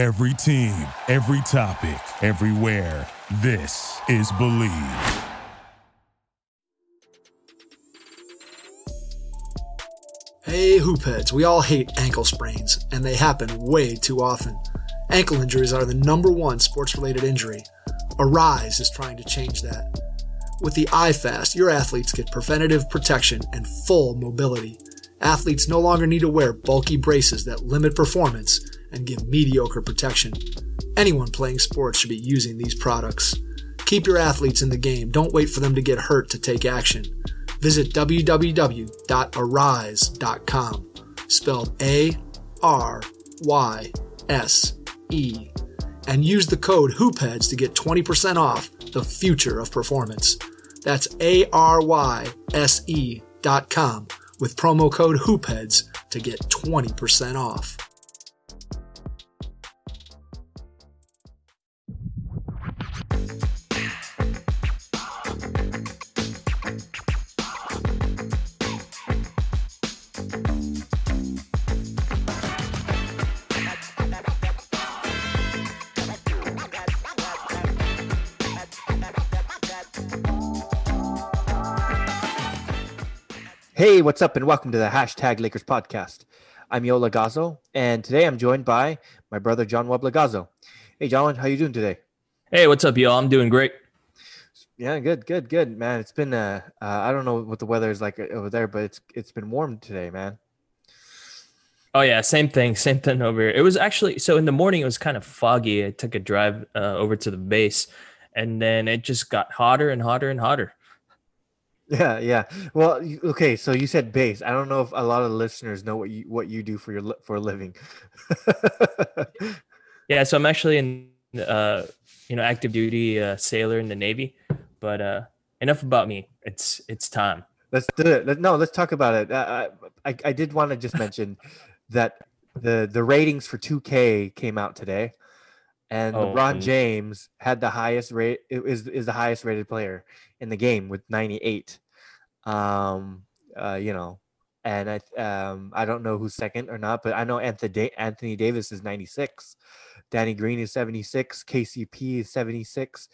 Every team, every topic, everywhere. This is Believe. Hey, hoopheads, we all hate ankle sprains, and they happen way too often. Ankle injuries are the number one sports related injury. Aryse is trying to change that. With the iFast, your athletes get preventative protection and full mobility. Athletes no longer need to wear bulky braces that limit performance and give mediocre protection. Anyone playing sports should be using these products. Keep your athletes in the game. Don't wait for them to get hurt to take action. Visit www.aryse.com, spelled A R Y S E, and use the code HOOPHEADS to get 20% off the future of performance. That's A R Y S E dot com with promo code HOOPHEADS to get 20% off. Hey, what's up, and welcome to the hashtag Lakers podcast. I'm Yoel Legazo, and today I'm joined by my brother John Webb. Hey, John, how you doing today? Hey, what's up, y'all? I'm doing great. Yeah, good, good, good, man. It's been uh, uh I don't know what the weather is like over there, but it's it's been warm today, man. Oh yeah, same thing, same thing over here. It was actually so in the morning it was kind of foggy. I took a drive uh, over to the base, and then it just got hotter and hotter and hotter. Yeah, yeah. Well, okay. So you said base. I don't know if a lot of listeners know what you what you do for your for a living. Yeah, so I'm actually in uh, you know active duty uh, sailor in the Navy, but uh, enough about me. It's it's time. let's do it. Let, no, let's talk about it. Uh, I I did want to just mention that the the ratings for 2K came out today, and Oh, LeBron um, James had the highest rate. Is is the highest rated player in the game with 98. Um, uh, you know, and I um I don't know who's second or not, but I know Anthony da- Anthony Davis is 96, Danny Green is 76, KCP is 76.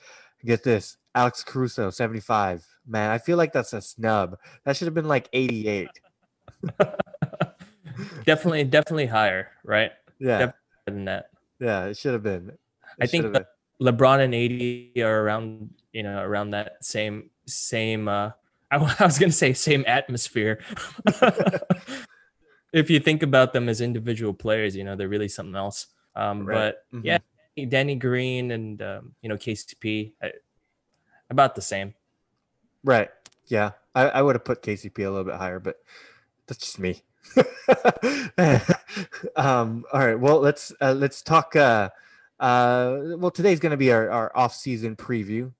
Get this, Alex Caruso 75. Man, I feel like that's a snub. That should have been like 88. definitely, definitely higher, right? Yeah, Yep. Than that, yeah, it should have been. I think been. LeBron and AD are around you know around that same same. uh I, I was gonna say same atmosphere. if you think about them as individual players, you know they're really something else. Um, Right. But Mhm. yeah, Danny Green and um, you know KCP, I, about the same. Right. Yeah. I, I would have put KCP a little bit higher, but that's just me. um, all right. Well, let's uh, let's talk. Uh, uh, well, today's going to be our, our off-season preview.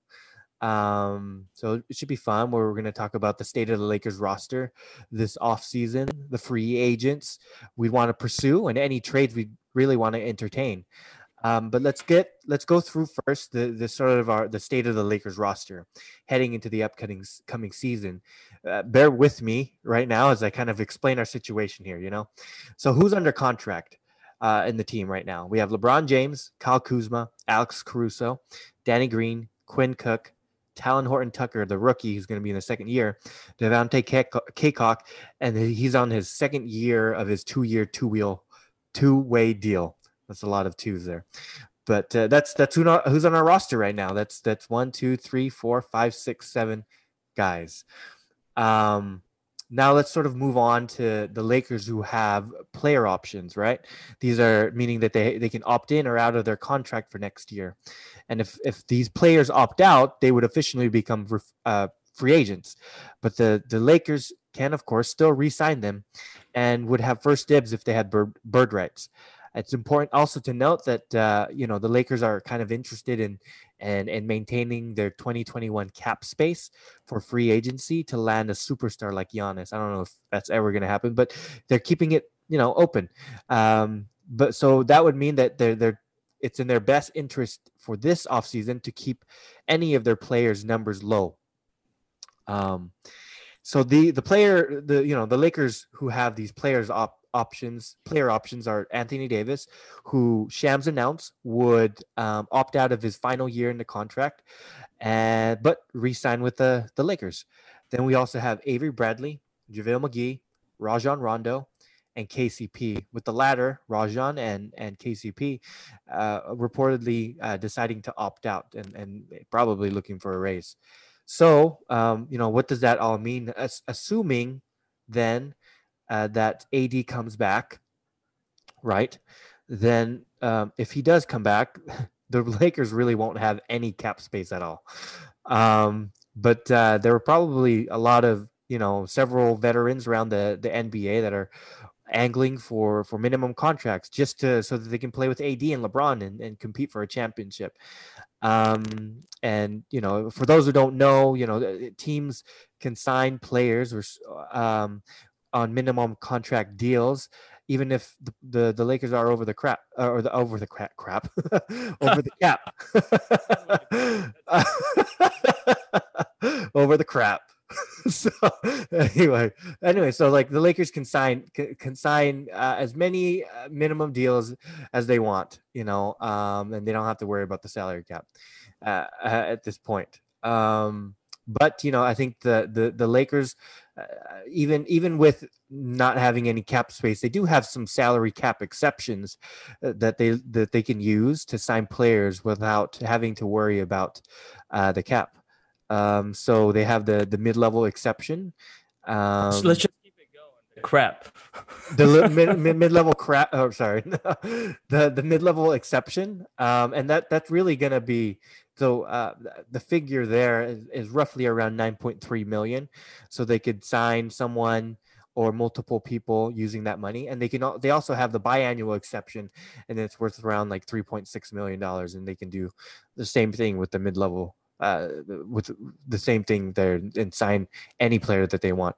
Um, so it should be fun. Where we're going to talk about the state of the Lakers roster this off-season, the free agents we want to pursue, and any trades we really want to entertain. Um, but let's get let's go through first the the sort of our the state of the Lakers roster heading into the upcoming coming season. Uh, bear with me right now as I kind of explain our situation here. You know, so who's under contract uh, in the team right now? We have LeBron James, Kyle Kuzma, Alex Caruso, Danny Green, Quinn Cook, Talen Horton Tucker, the rookie who's going to be in the second year, Devontae Kayco- Cacok, and he's on his second year of his two-year two-wheel two-way deal. That's a lot of twos there but uh, that's that's who not, who's on our roster right now. That's that's one, two, three, four, five, six, seven guys. Um, now let's sort of move on to the Lakers who have player options, right? These are meaning that they they can opt in or out of their contract for next year, and if if these players opt out, they would officially become uh, free agents. But the the Lakers can of course still re-sign them, and would have first dibs if they had bird, bird rights. It's important also to note that uh, you know the Lakers are kind of interested in and and maintaining their 2021 cap space for free agency to land a superstar like Giannis. I don't know if that's ever going to happen, but they're keeping it you know open. Um, but so that would mean that they're they're it's in their best interest for this offseason to keep any of their players' numbers low. Um, so the the player the you know the Lakers who have these players op, options, player options are Anthony Davis, who Shams announced would um, opt out of his final year in the contract, and but re-sign with the the Lakers. Then we also have Avery Bradley, JaVale McGee, Rajon Rondo, and KCP. With the latter, Rajon and and KCP, uh, reportedly uh, deciding to opt out and and probably looking for a raise. So, um, you know, what does that all mean? As, assuming then uh, that AD comes back, right? Then um, if he does come back, the Lakers really won't have any cap space at all. Um, but uh, there were probably a lot of you know several veterans around the the NBA that are angling for for minimum contracts just to so that they can play with AD and LeBron and, and compete for a championship. Um, and you know, for those who don't know, you know, teams can sign players or um, on minimum contract deals, even if the, the, the Lakers are over the crap uh, or the over the crap crap over the cap over the crap. so anyway, anyway, so like the Lakers can sign can, sign uh, as many uh, minimum deals as they want, you know, um, and they don't have to worry about the salary cap uh, at this point. Um, but you know, I think the the the Lakers, uh, even even with not having any cap space, they do have some salary cap exceptions uh, that they that they can use to sign players without having to worry about uh, the cap. Um, so they have the the mid level exception. Um, so let's just it going. Crap. the mid mid level crap. Oh, sorry. the the mid level exception. Um, and that that's really gonna be so uh, the figure there is, is roughly around 9.3 million. So they could sign someone or multiple people using that money, and they can they also have the biannual exception, and it's worth around like 3.6 million dollars, and they can do the same thing with the mid level. Uh, with the same thing there and sign any player that they want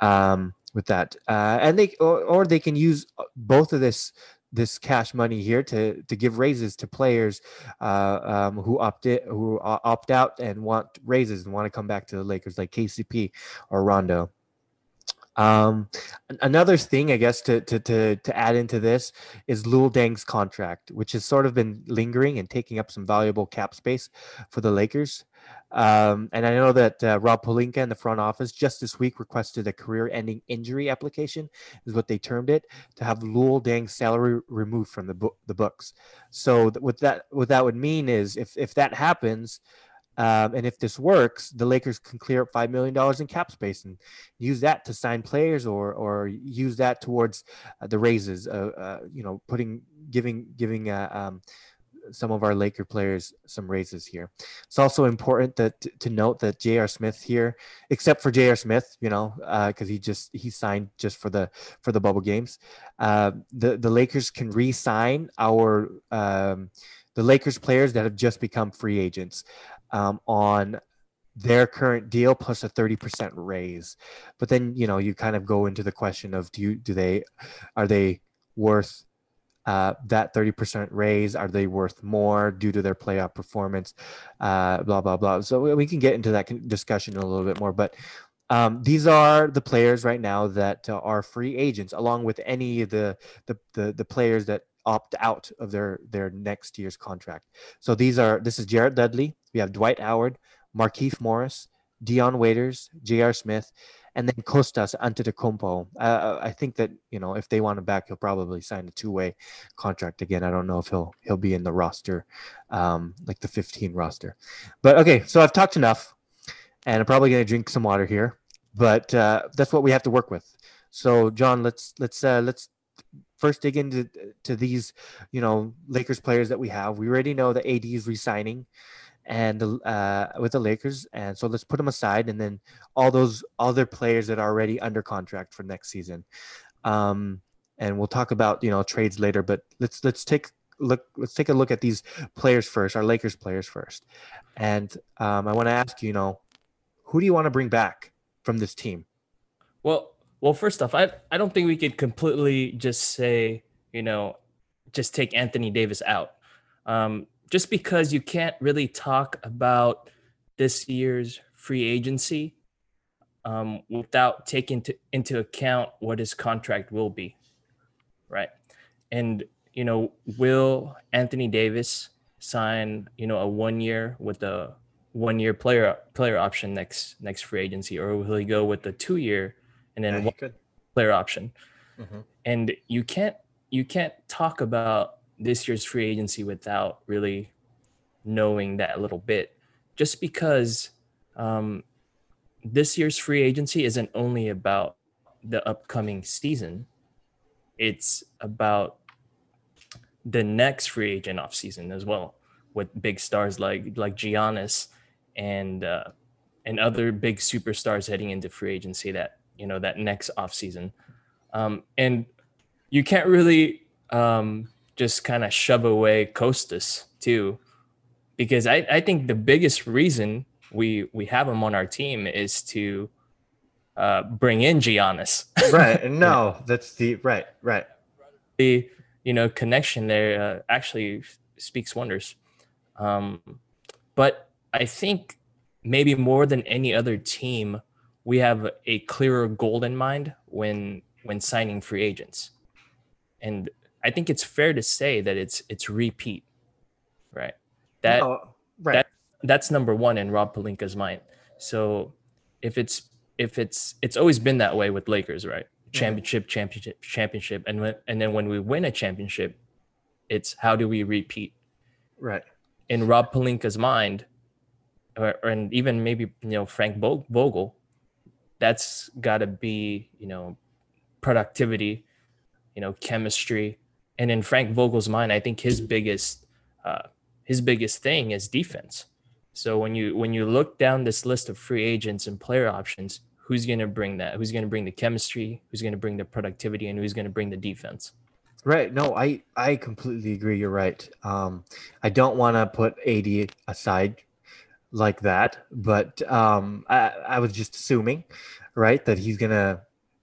um, with that uh, and they or, or they can use uh, both of this this cash money here to to give raises to players uh, um, who opt it, who opt out and want raises and want to come back to the Lakers, like KCP or Rondo. Um, another thing, I guess, to, to to to add into this is Luol Deng's contract, which has sort of been lingering and taking up some valuable cap space for the Lakers. Um, and I know that uh, Rob Pelinka in the front office just this week requested a career-ending injury application, is what they termed it, to have Luol Deng's salary removed from the book the books. So th- what that what that would mean is if if that happens, um, and if this works, the Lakers can clear up five million dollars in cap space and use that to sign players, or or use that towards uh, the raises. Uh, uh, you know, putting giving giving uh, um, some of our Laker players some raises here. It's also important that to note that J.R. Smith here, except for J.R. Smith, you know, because uh, he just he signed just for the for the bubble games. Uh, the the Lakers can re-sign our um, the Lakers players that have just become free agents um, on their current deal plus a 30% raise but then you know you kind of go into the question of do you do they are they worth uh, that 30% raise are they worth more due to their playoff performance? Uh, blah blah blah. So we can get into that discussion a little bit more but um, these are the players right now that uh, are free agents along with any of the, the the the players that opt out of their their next year's contract. So these are this is Jared Dudley we have Dwight Howard Markieff Morris Dion Waiters J.R. Smith and then Kostas Antetokounmpo. Uh, I think that you know if they want him back, he'll probably sign a two-way contract again. I don't know if he'll he'll be in the roster, um, like the 15 roster. But okay, so I've talked enough, and I'm probably gonna drink some water here. But uh, that's what we have to work with. So John, let's let's uh, let's first dig into to these you know Lakers players that we have. We already know that AD is resigning and the, uh, with the Lakers. And so let's put them aside, and then all those other players that are already under contract for next season. Um, and we'll talk about you know trades later, but let's let's take look let's take a look at these players first, our Lakers players first. And um, I want to ask you, you know, who do you want to bring back from this team? Well, well, first off, I I don't think we could completely just say you know just take Anthony Davis out. Um, just because you can't really talk about this year's free agency um, without taking to, into account what his contract will be. right? And you know, will Anthony Davis sign you know a one year with a one year player player option next next free agency, or will he go with the two year and then Yeah, one could. player option? Mhm. And you can't you can't talk about this year's free agency without really knowing that little bit, just because um, this year's free agency isn't only about the upcoming season; it's about the next free agent off season as well, with big stars like like Giannis and uh, and other big superstars heading into free agency that you know that next off season, um, and you can't really um, just kind of shove away Kostas too, because I, I think the biggest reason we we have him on our team is to uh, bring in Giannis. right. No, that's the right, right. the you know connection there uh, actually speaks wonders. Um, but I think maybe more than any other team, we have a clearer goal in mind when when signing free agents, and I think it's fair to say that it's it's repeat, right? That No, right. that- that's number one in Rob Pelinka's mind. So if it's if it's it's always been that way with Lakers, right? Mm-hmm. Championship, championship, championship, and when, and then when we win a championship, it's how do we repeat? right. In Rob Pelinka's mind, or, and even maybe you know Frank Vo- Vogel, that's got to be you know productivity, you know chemistry, and in Frank Vogel's mind, I think his biggest uh, his biggest thing is defense. So when you when you look down this list of free agents and player options, who's going to bring that? Who's going to bring the chemistry? Who's going to bring the productivity? And who's going to bring the defense? Right. No, I I completely agree. You're right. Um, I don't want to put AD aside like that, but um, I I was just assuming, right, that he's gonna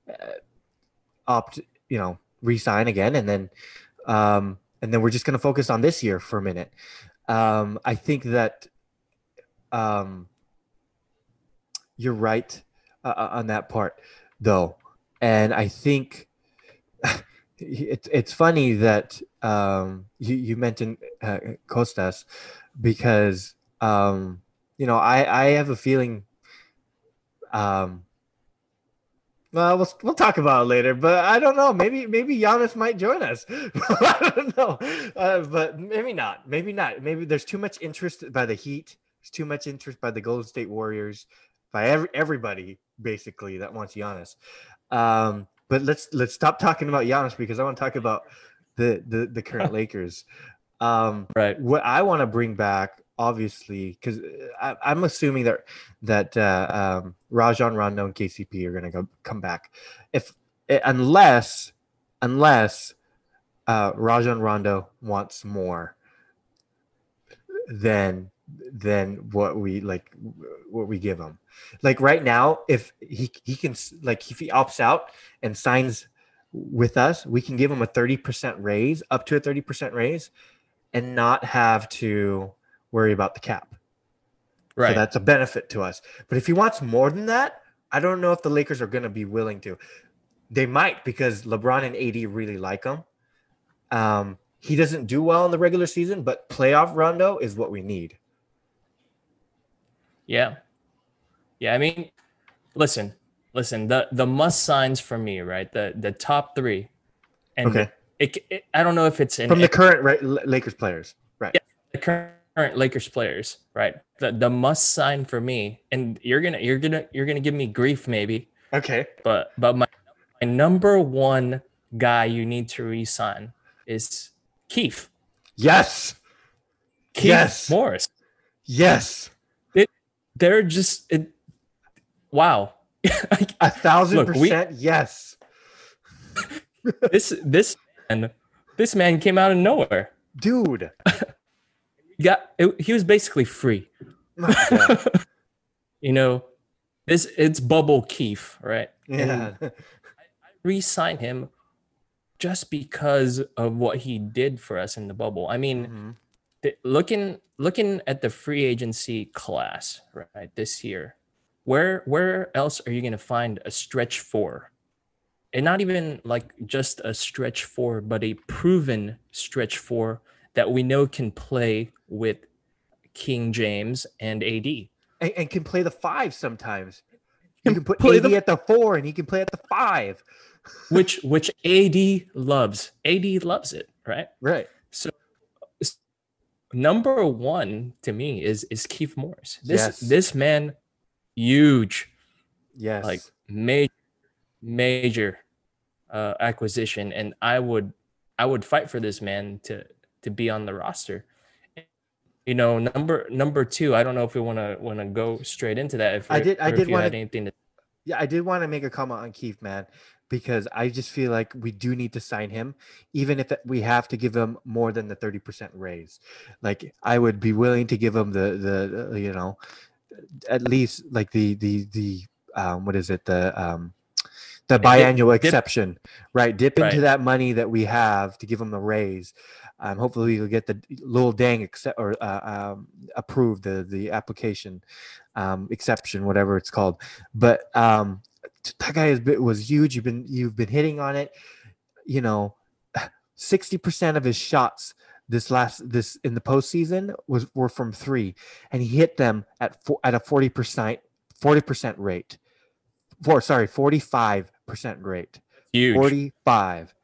uh, opt, you know, resign again, and then um, and then we're just gonna focus on this year for a minute. Um, I think that um, you're right uh, on that part, though, and I think it's it's funny that um, you you mentioned uh, Kostas because um, you know I I have a feeling. Um, well, we'll we'll talk about it later, but I don't know. Maybe maybe Giannis might join us. I don't know, uh, but maybe not. Maybe not. Maybe there's too much interest by the Heat. There's too much interest by the Golden State Warriors, by every, everybody basically that wants Giannis. Um, but let's let's stop talking about Giannis because I want to talk about the the, the current Lakers. Um, Right. what I want to bring back, obviously, because I'm assuming that that uh, um, Rajon Rondo and KCP are going to come back, if eh, unless unless uh, Rajon Rondo wants more than than what we like what we give him. Like right now, if he he can like if he opts out and signs with us, we can give him a 30% raise, up to a 30% raise, and not have to worry about the cap. Right. So that's a benefit to us. But if he wants more than that, I don't know if the Lakers are going to be willing to. They might because LeBron and AD really like him. Um, he doesn't do well in the regular season, but playoff Rondo is what we need. Yeah. Yeah. I mean, listen, listen, the, the must signs for me, right? The, the top three. And Okay. it, it, I don't know if it's in From the current Ra- Lakers players, right? Yeah. the current Lakers players, right? The, the must sign for me, and you're to, you're to, you're to give me grief maybe, Okay. but, but my, my number one guy you need to re-sign is Keith. Yes. Keith Yes. Morris. Yes. They're just, it, wow. A thousand Look, we- percent. yes. this this man this man came out of nowhere Dude. got it, he was basically free. You know this it's bubble keith right? Yeah. re-sign him just because of what he did for us in the bubble. I mean Mhm. th- looking looking at the free agency class right this year where where else are you going to find a stretch four? And not even like just a stretch four, but a proven stretch four that we know can play with King James and AD. And, and can play the five sometimes. You can put play AD the- at the four and he can play at the five. which which AD loves. AD loves it, right? Right. So number one to me is is Keith Morris. This Yes. this man, huge, Yes. like major major uh, acquisition, and I would I would fight for this man to to be on the roster. You know, number number two. I don't know if we want to want to go straight into that. If I did- I did wanna- anything to Yeah, I did want to make a comment on Keith, man, because I just feel like we do need to sign him, even if we have to give him more than the thirty percent raise. Like I would be willing to give him the the you know, at least like the the the um what is it the um the biannual dip- exception, right? Dip into Right. that money that we have to give him a raise. Um, hopefully we'll get the Luol Deng accept or uh, um, approved the the application um, exception, whatever it's called. But um, that guy is bit- was huge. You've been you've been hitting on it. You know, sixty percent of his shots this last this in the postseason was were from three, and he hit them at four, at a forty percent forty percent rate. For sorry, forty five percent rate. huge. 45.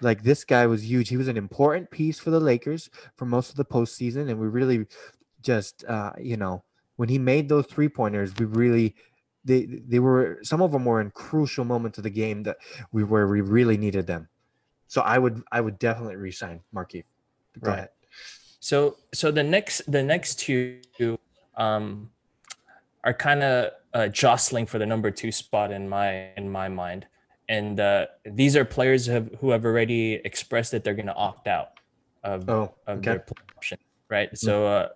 Like this guy was huge. He was an important piece for the Lakers for most of the postseason. And we really just uh, you know, when he made those three pointers, we really they they were some of them were in crucial moments of the game that we where we really needed them. So I would I would definitely resign Markieff. Go Right. ahead. So so the next the next two um are kind of uh, jostling for the number two spot in my in my mind, and uh, these are players who have, who have already expressed that they're going to opt out of Oh, of okay. their play option, right? So uh,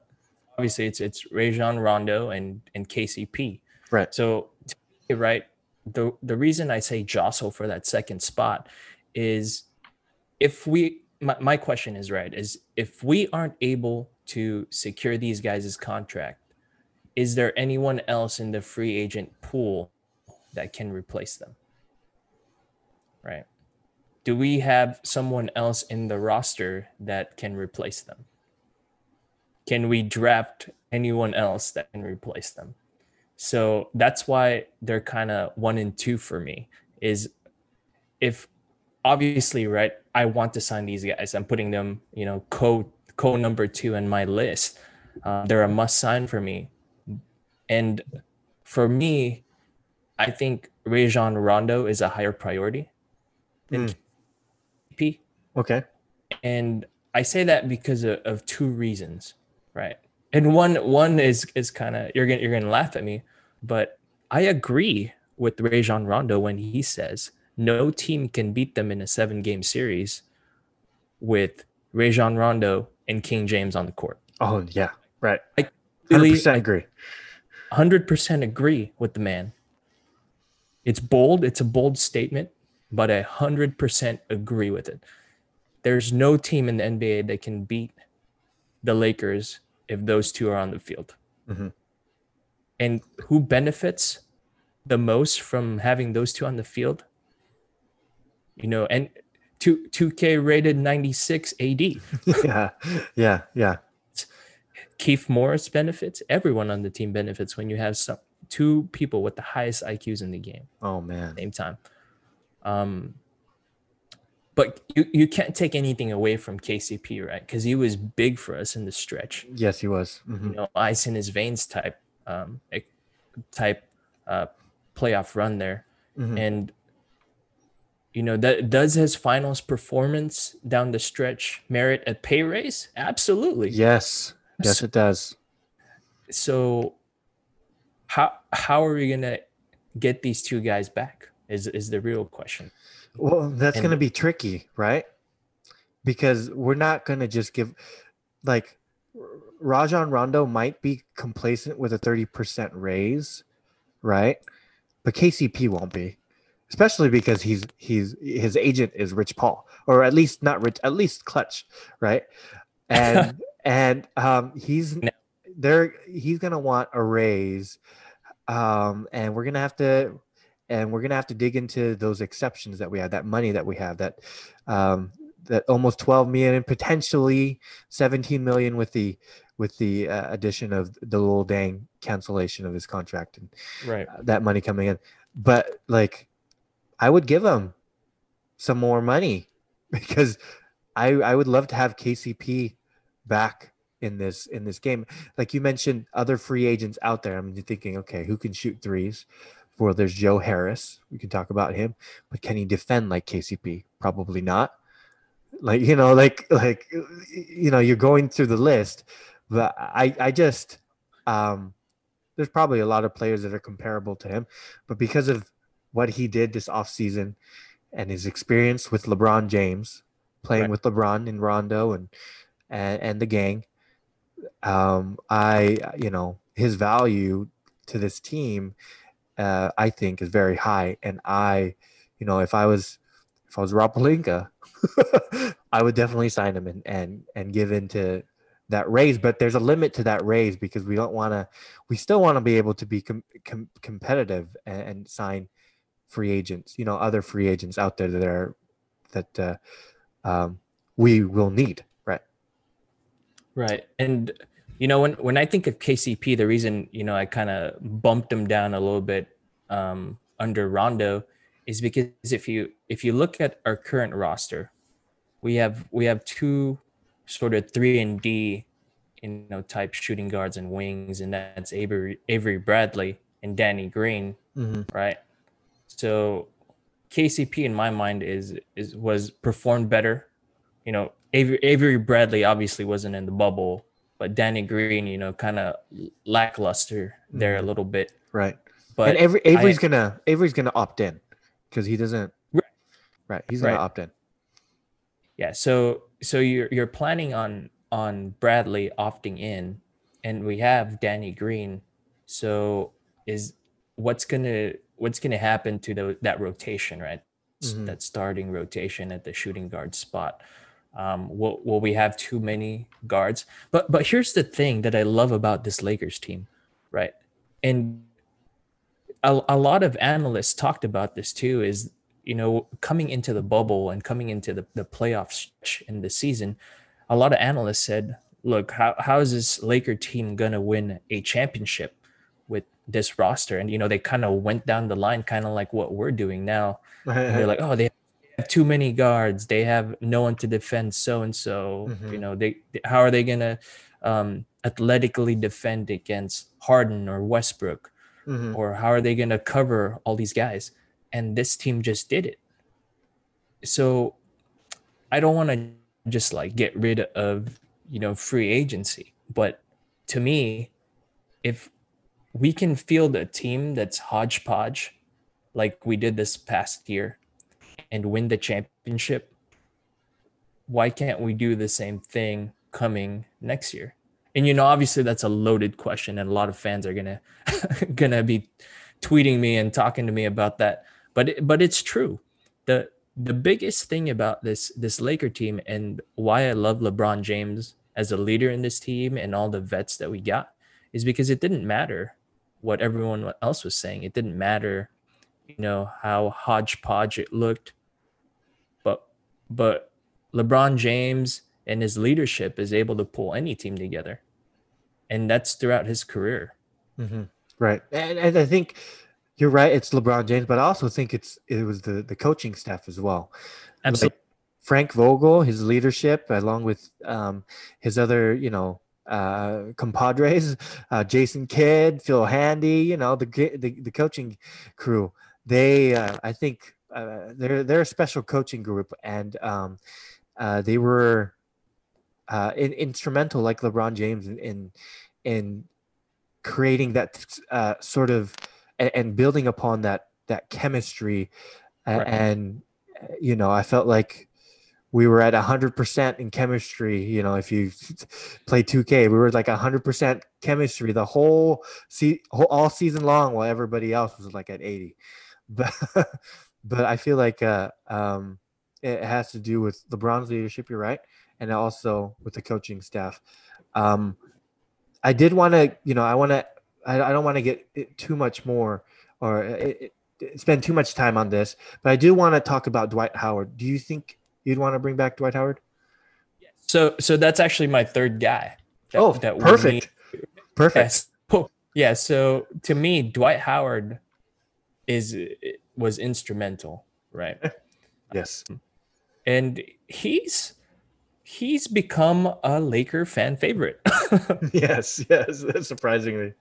obviously it's it's Rajon Rondo and and KCP. Right. So to me, right, the the reason I say jostle for that second spot is if we my, my question is right is if we aren't able to secure these guys' contract, is there anyone else in the free agent pool that can replace them? Right. Do we have someone else in the roster that can replace them? Can we draft anyone else that can replace them? So that's why they're kind of one and two for me. Is if obviously right, I want to sign these guys. I'm putting them, you know, co co number two in my list. Uh, they're a must sign for me. And for me, I think Rajon Rondo is a higher priority than Mm. P. Okay. And I say that because of, of two reasons, right? And one one is is kind of you're gonna you're gonna laugh at me, but I agree with Rajon Rondo when he says no team can beat them in a seven game series with Rajon Rondo and King James on the court. Oh yeah. Right. I Really, 100% agree. 100% agree with the man. It's bold, it's a bold statement, but I 100% agree with it. There's no team in the NBA that can beat the Lakers if those two are on the field. Mhm. And who benefits the most from having those two on the field? You know, and 2 2K rated 96 AD. yeah. Yeah. Yeah. Keith Morris benefits. Everyone on the team benefits when you have some two people with the highest IQs in the game Oh man. same time. Um, but you, you can't take anything away from KCP, right? Because he was big for us in the stretch. Yes, he was. Mhm. You know, ice in his veins type um, type uh, playoff run there, Mhm. and you know that does his finals performance down the stretch merit a pay raise? Absolutely. Yes. Yes, it does. so how how are we gonna get these two guys back is is the real question Well, that's going to be tricky, right? Because we're not going to just give, like, Rajon Rondo might be complacent with a 30% raise, right? But KCP won't be, especially because he's he's his agent is Rich Paul, or at least not Rich, at least Klutch, right? And and um, he's No. there. He's gonna want a raise, um, and we're gonna have to and we're gonna have to dig into those exceptions that we have, that money that we have, that um, that almost 12 million and potentially 17 million with the with the uh, addition of the Luol Deng cancellation of his contract and Right. uh, that money coming in. But like, I would give him some more money because I I would love to have KCP back in this in this game. Like you mentioned, other free agents out there. I'm thinking, okay, who can shoot threes? Well, there's Joe Harris. We can talk about him, but can he defend like KCP? Probably not. Like you know, like like you know, you're going through the list, but I I just um there's probably a lot of players that are comparable to him, but because of what he did this offseason and his experience with LeBron James, playing Right. with LeBron and Rondo and, and and the gang, um, I you know his value to this team, uh, I think is very high, and I, you know, if I was if I was Rob Pelinka, I would definitely sign him and and and give into that raise. But there's a limit to that raise because we don't want to. We still want to be able to be com- com- competitive and, and sign free agents. You know, other free agents out there that are that uh, um, we will need. Right. Right. And you know, when when I think of KCP, the reason you know I kind of bumped him down a little bit um, under Rondo is because if you if you look at our current roster, we have we have two sort of three and D, you know, type shooting guards and wings, and that's Avery Avery Bradley and Danny Green, Mm-hmm. right? So KCP in my mind is is was performed better. You know, Avery, Avery Bradley obviously wasn't in the bubble, but Danny Green, you know, kind of lackluster there a little bit. Right. But and Avery, I- Avery's gonna Avery's gonna opt in because he doesn't. Right. Right. He's gonna Right. opt in. yeah, so so you're you're planning on on Bradley opting in, and we have Danny Green. So is what's gonna what's gonna happen to the, that rotation, right? Mhm. That starting rotation at the shooting guard spot. Um, will will we have too many guards? But but here's the thing that I love about this Lakers team, right? And a, a lot of analysts talked about this too. Is you know coming into the bubble and coming into the the playoff stretch in the season, a lot of analysts said, "Look, how how is this Laker team gonna win a championship with this roster?" And you know they kind of went down the line, kind of like what we're doing now. They're like, oh, they have too many guards. They have no one to defend so and so. You Mhm. know, they how are they gonna um, athletically defend against Harden or Westbrook, Mhm. or how are they gonna cover all these guys? And this team just did it. So I don't want to just like get rid of you know free agency, but to me, if we can field a team that's hodgepodge like we did this past year and win the championship, why can't we do the same thing coming next year? And you know, obviously that's a loaded question, and a lot of fans are gonna gonna be tweeting me and talking to me about that. But it, but it's true. the The biggest thing about this this Laker team and why I love LeBron James as a leader in this team and all the vets that we got is because it didn't matter what everyone else was saying. It didn't matter you know how hodgepodge it looked but but lebron james and his leadership is able to pull any team together and that's throughout his career Mhm. Right, and, and I think you're right. It's LeBron James, but I also think it's it was the the coaching staff as well. absolutely Frank Vogel, his leadership, along with um, his other, you know, uh, compadres, uh, Jason Kidd, Phil Handy, you know, the the, the coaching crew. They, uh, I think, uh, they're they're a special coaching group, and um, uh, they were uh, in, instrumental, like LeBron James, in in, in creating that uh, sort of and, and building upon that that chemistry, Right. and you know, I felt like we were at 100% in chemistry you know if you play 2k we were like 100% chemistry the whole see whole, all season long while everybody else was like at 80 but but i feel like uh um it has to do with lebron's leadership you're right and also with the coaching staff um i did want to you know i want to I, I don't want to get it too much more or it, it, spend too much time on this, but I do want to talk about Dwight Howard. Do you think you'd want to bring back Dwight Howard? So so that's actually my third guy. That, oh, that perfect. Perfect. Yes. Yeah. So to me, Dwight Howard is was instrumental, right? yes. And he's he's become a Laker fan favorite. yes, yes, surprisingly.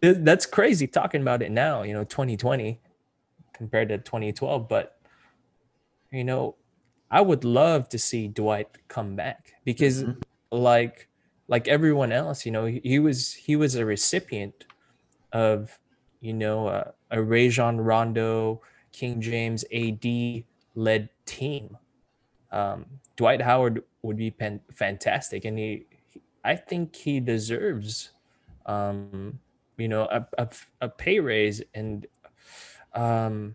That's crazy talking about it now, you know, 2020 compared to 2012, but you know, I would love to see Dwight come back because mm-hmm. like like everyone else, you know, he, he, was he was a recipient of you know uh, a Rajon Rondo, King James, AD led team. Um, Dwight Howard would be pen- fantastic, and he, he, I think he deserves, um, you know, a, a, a pay raise. And um,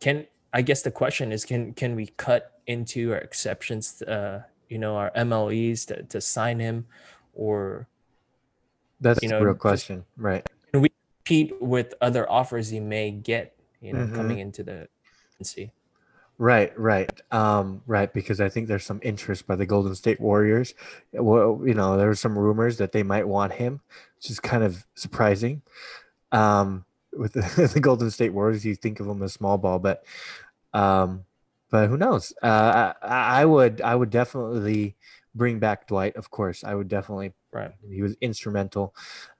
can I guess the question is, can can we cut into our exceptions, uh, you know, our MLEs to, to sign him, or that's you know, the real question, right? Compete with other offers he may get, you know, mm-hmm. coming into the see? Right, right, um, right. Because I think there's some interest by the Golden State Warriors. Well, you know, there were some rumors that they might want him, which is kind of surprising. Um, with the, the Golden State Warriors, you think of them as small ball, but um, but who knows? Uh, I, I would, I would definitely bring back Dwight. Of course, I would definitely. Right. He was instrumental,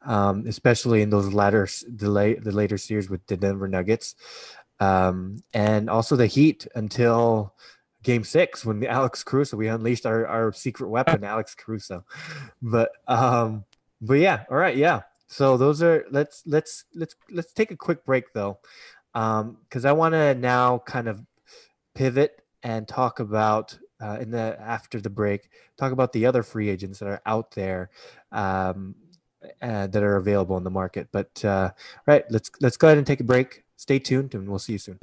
um, especially in those latter, the late, the later series with the Denver Nuggets um, and also the Heat until Game Six when Alex Caruso we unleashed our, our secret weapon, Alex Caruso. But um, but yeah, all right, yeah. So those are let's let's let's let's take a quick break though, because um, I want to now kind of pivot and talk about uh, in the after the break talk about the other free agents that are out there um, uh, that are available in the market. But uh, right, let's let's go ahead and take a break. Stay tuned, and we'll see you soon.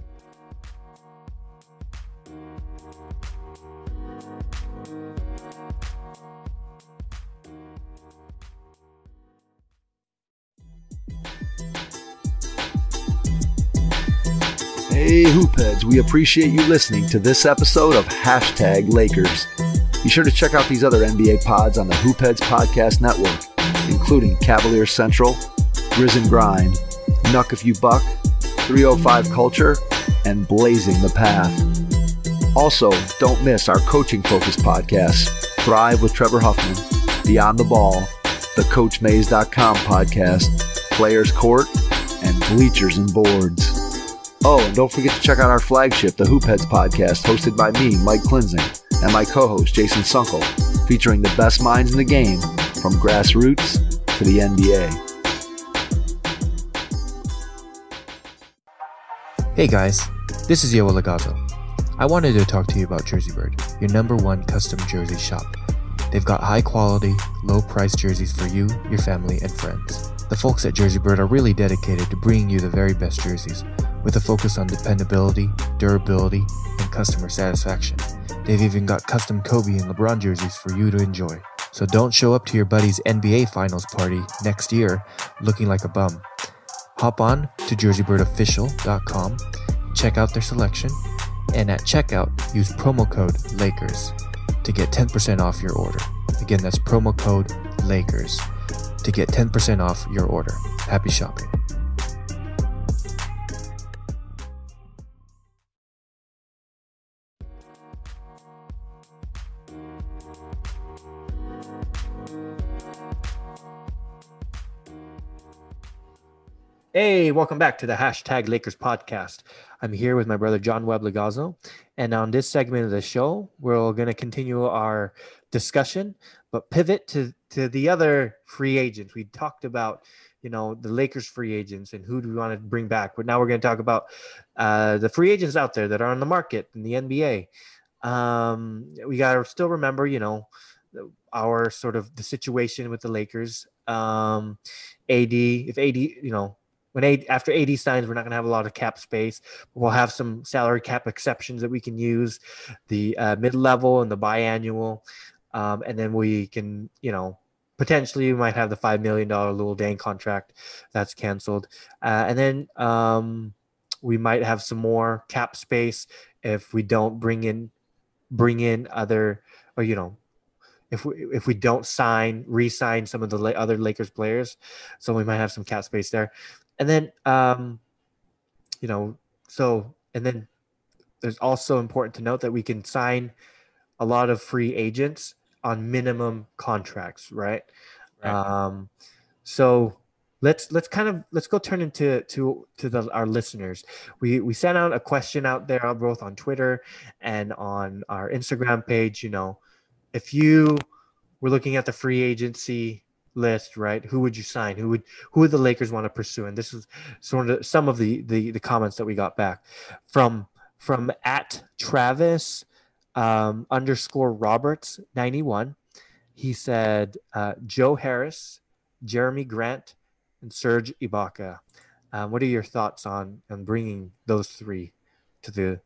Hey, Hoopheads, we appreciate you listening to this episode of Hashtag Lakers. Be sure to check out these other NBA pods on the Hoopheads Podcast Network, including Cavalier Central, Risen Grind, Nuck If You Buck, 305 Culture, and Blazing the Path. Also, don't miss our coaching focused podcasts Thrive with Trevor Huffman, Beyond the Ball, the CoachMaze.com podcast, Players Court, and Bleachers and Boards. Oh, and don't forget to check out our flagship, the Hoopheads podcast, hosted by me, Mike Klinzing, and my co host, Jason Sunkel, featuring the best minds in the game from grassroots to the NBA. Hey guys, this is Yoel Legazo. I wanted to talk to you about Jersey Bird, your number one custom jersey shop. They've got high quality, low price jerseys for you, your family, and friends. The folks at Jersey Bird are really dedicated to bringing you the very best jerseys, with a focus on dependability, durability, and customer satisfaction. They've even got custom Kobe and LeBron jerseys for you to enjoy. So don't show up to your buddy's NBA Finals party next year looking like a bum. Hop on to jerseybirdofficial.com, check out their selection, and at checkout, use promo code LAKERS to get 10% off your order. Again, that's promo code LAKERS to get 10% off your order. Happy shopping. Hey, welcome back to the hashtag Lakers podcast. I'm here with my brother John Webb Legazo. And on this segment of the show, we're going to continue our discussion, but pivot to, to the other free agents. We talked about, you know, the Lakers free agents and who do we want to bring back. But now we're going to talk about uh, the free agents out there that are on the market in the NBA. Um, we got to still remember, you know, our sort of the situation with the Lakers. Um, AD, if AD, you know, when AD, after AD signs, we're not going to have a lot of cap space. We'll have some salary cap exceptions that we can use, the uh, mid level and the biannual, um, and then we can, you know, potentially we might have the five million dollar Luol Deng contract that's canceled, uh, and then um, we might have some more cap space if we don't bring in bring in other or you know if we if we don't sign re-sign some of the other Lakers players, so we might have some cap space there, and then um, you know, so and then there's also important to note that we can sign a lot of free agents on minimum contracts, right? Right. Um, so let's let's kind of let's go turn into to to the, our listeners. We we sent out a question out there both on Twitter and on our Instagram page. You know, if you were looking at the free agency list, right? Who would you sign? Who would who would the Lakers want to pursue? And this is sort of some of the the, the comments that we got back from from at Travis um, underscore Roberts ninety one. He said uh, Joe Harris, Jerami Grant, and Serge Ibaka. Um, what are your thoughts on on bringing those three to the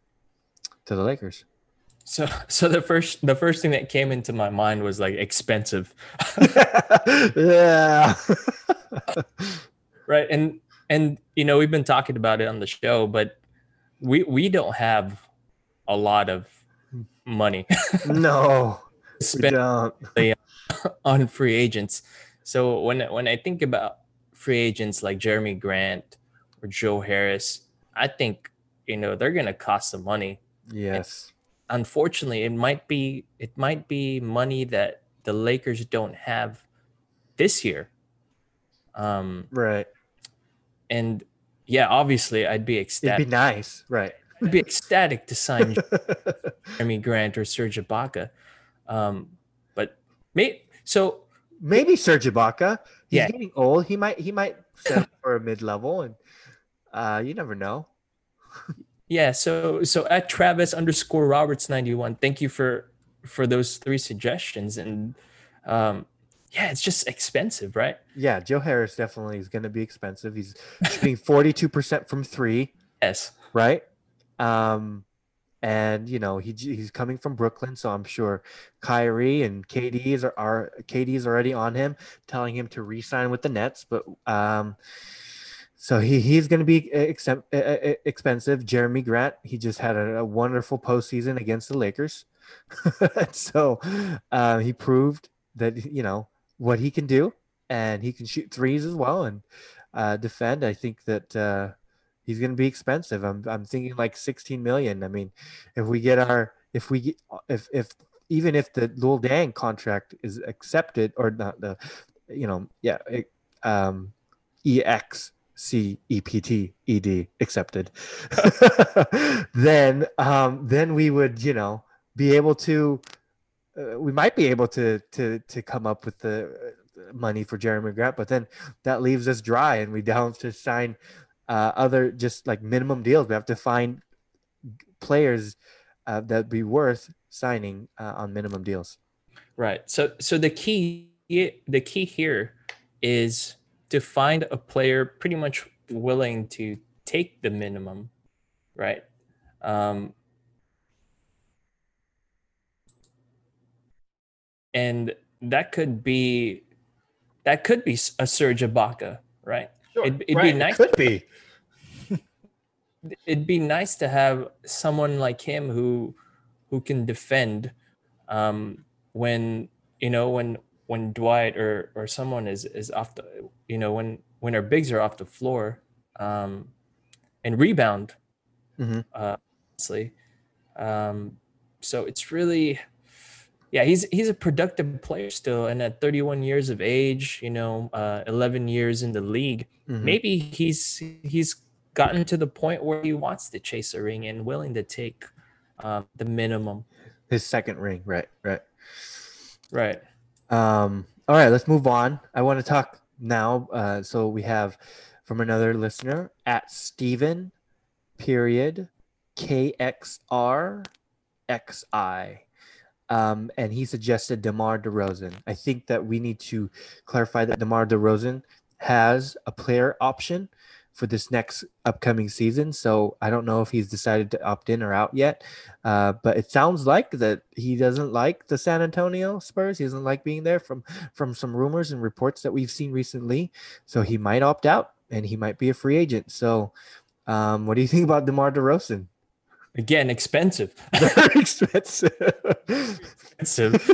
to the Lakers? So so the first the first thing that came into my mind was like expensive. yeah. right. And and you know, we've been talking about it on the show, but we we don't have a lot of money no, spent don't. Uh, on free agents. So when when I think about free agents like Jerami Grant or Joe Harris, I think you know they're gonna cost some money. Yes. Unfortunately it might be it might be money that the Lakers don't have this year. Um Right. and yeah, obviously I'd be It'd ecstatic. be nice. Right. I'd be ecstatic to sign Jerami Grant or Serge Ibaka. Um but may so Maybe Serge Ibaka. He's Yeah. getting old. He might he might settle for a mid level, and uh, you never know. yeah, so so at Travis underscore Roberts 91, thank you for for those three suggestions. And um yeah, it's just expensive, right? Yeah, Joe Harris definitely is going to be expensive. He's shooting forty two percent from three. Yes. right? Um, and you know he he's coming from Brooklyn, so I'm sure Kyrie and KD is are, are is already on him, telling him to re-sign with the Nets. But um, so he he's going to be exem- uh, uh, expensive. Jerami Grant, he just had a, a wonderful postseason against the Lakers, so uh, he proved that you know what he can do, and he can shoot threes as well and uh, defend. I think that. Uh, he's going to be expensive. I'm I'm thinking like 16 million. I mean, if we get our if we get if if even if the Luol Deng contract is accepted or not the you know yeah it, um ex c e p t e d accepted then um then we would you know be able to uh, we might be able to to to come up with the uh, money for Jerami Grant but then that leaves us dry and we don't have to sign uh, other just like minimum deals. We have to find players uh, that be worth signing uh, on minimum deals. Right. So so the key the key here is to find a player pretty much willing to take the minimum, right? Um, and that could be that could be a Serge Ibaka, right? It'd, it'd be nice. It Could be. it'd be nice to have someone like him who who can defend um when you know when when Dwight or or someone is is off the you know when when our bigs are off the floor um and rebound Mhm. uh honestly um so it's really yeah he's he's a productive player still and at 31 years of age you know uh 11 years in the league Mhm. maybe he's he's gotten to the point where he wants to chase a ring and willing to take um, the minimum. His second ring, right? Right. Right. Um, all right, let's move on. I want to talk now. Uh, so we have from another listener at Stephen period KXR XI. Um, and he suggested DeMar DeRozan. I think that we need to clarify that DeMar DeRozan has a player option for this next upcoming season. So I don't know if he's decided to opt in or out yet. Uh, but it sounds like that he doesn't like the San Antonio Spurs. He doesn't like being there from from some rumors and reports that we've seen recently. So he might opt out and he might be a free agent. So Um, what do you think about DeMar DeRozan? Again, expensive. Very expensive. expensive.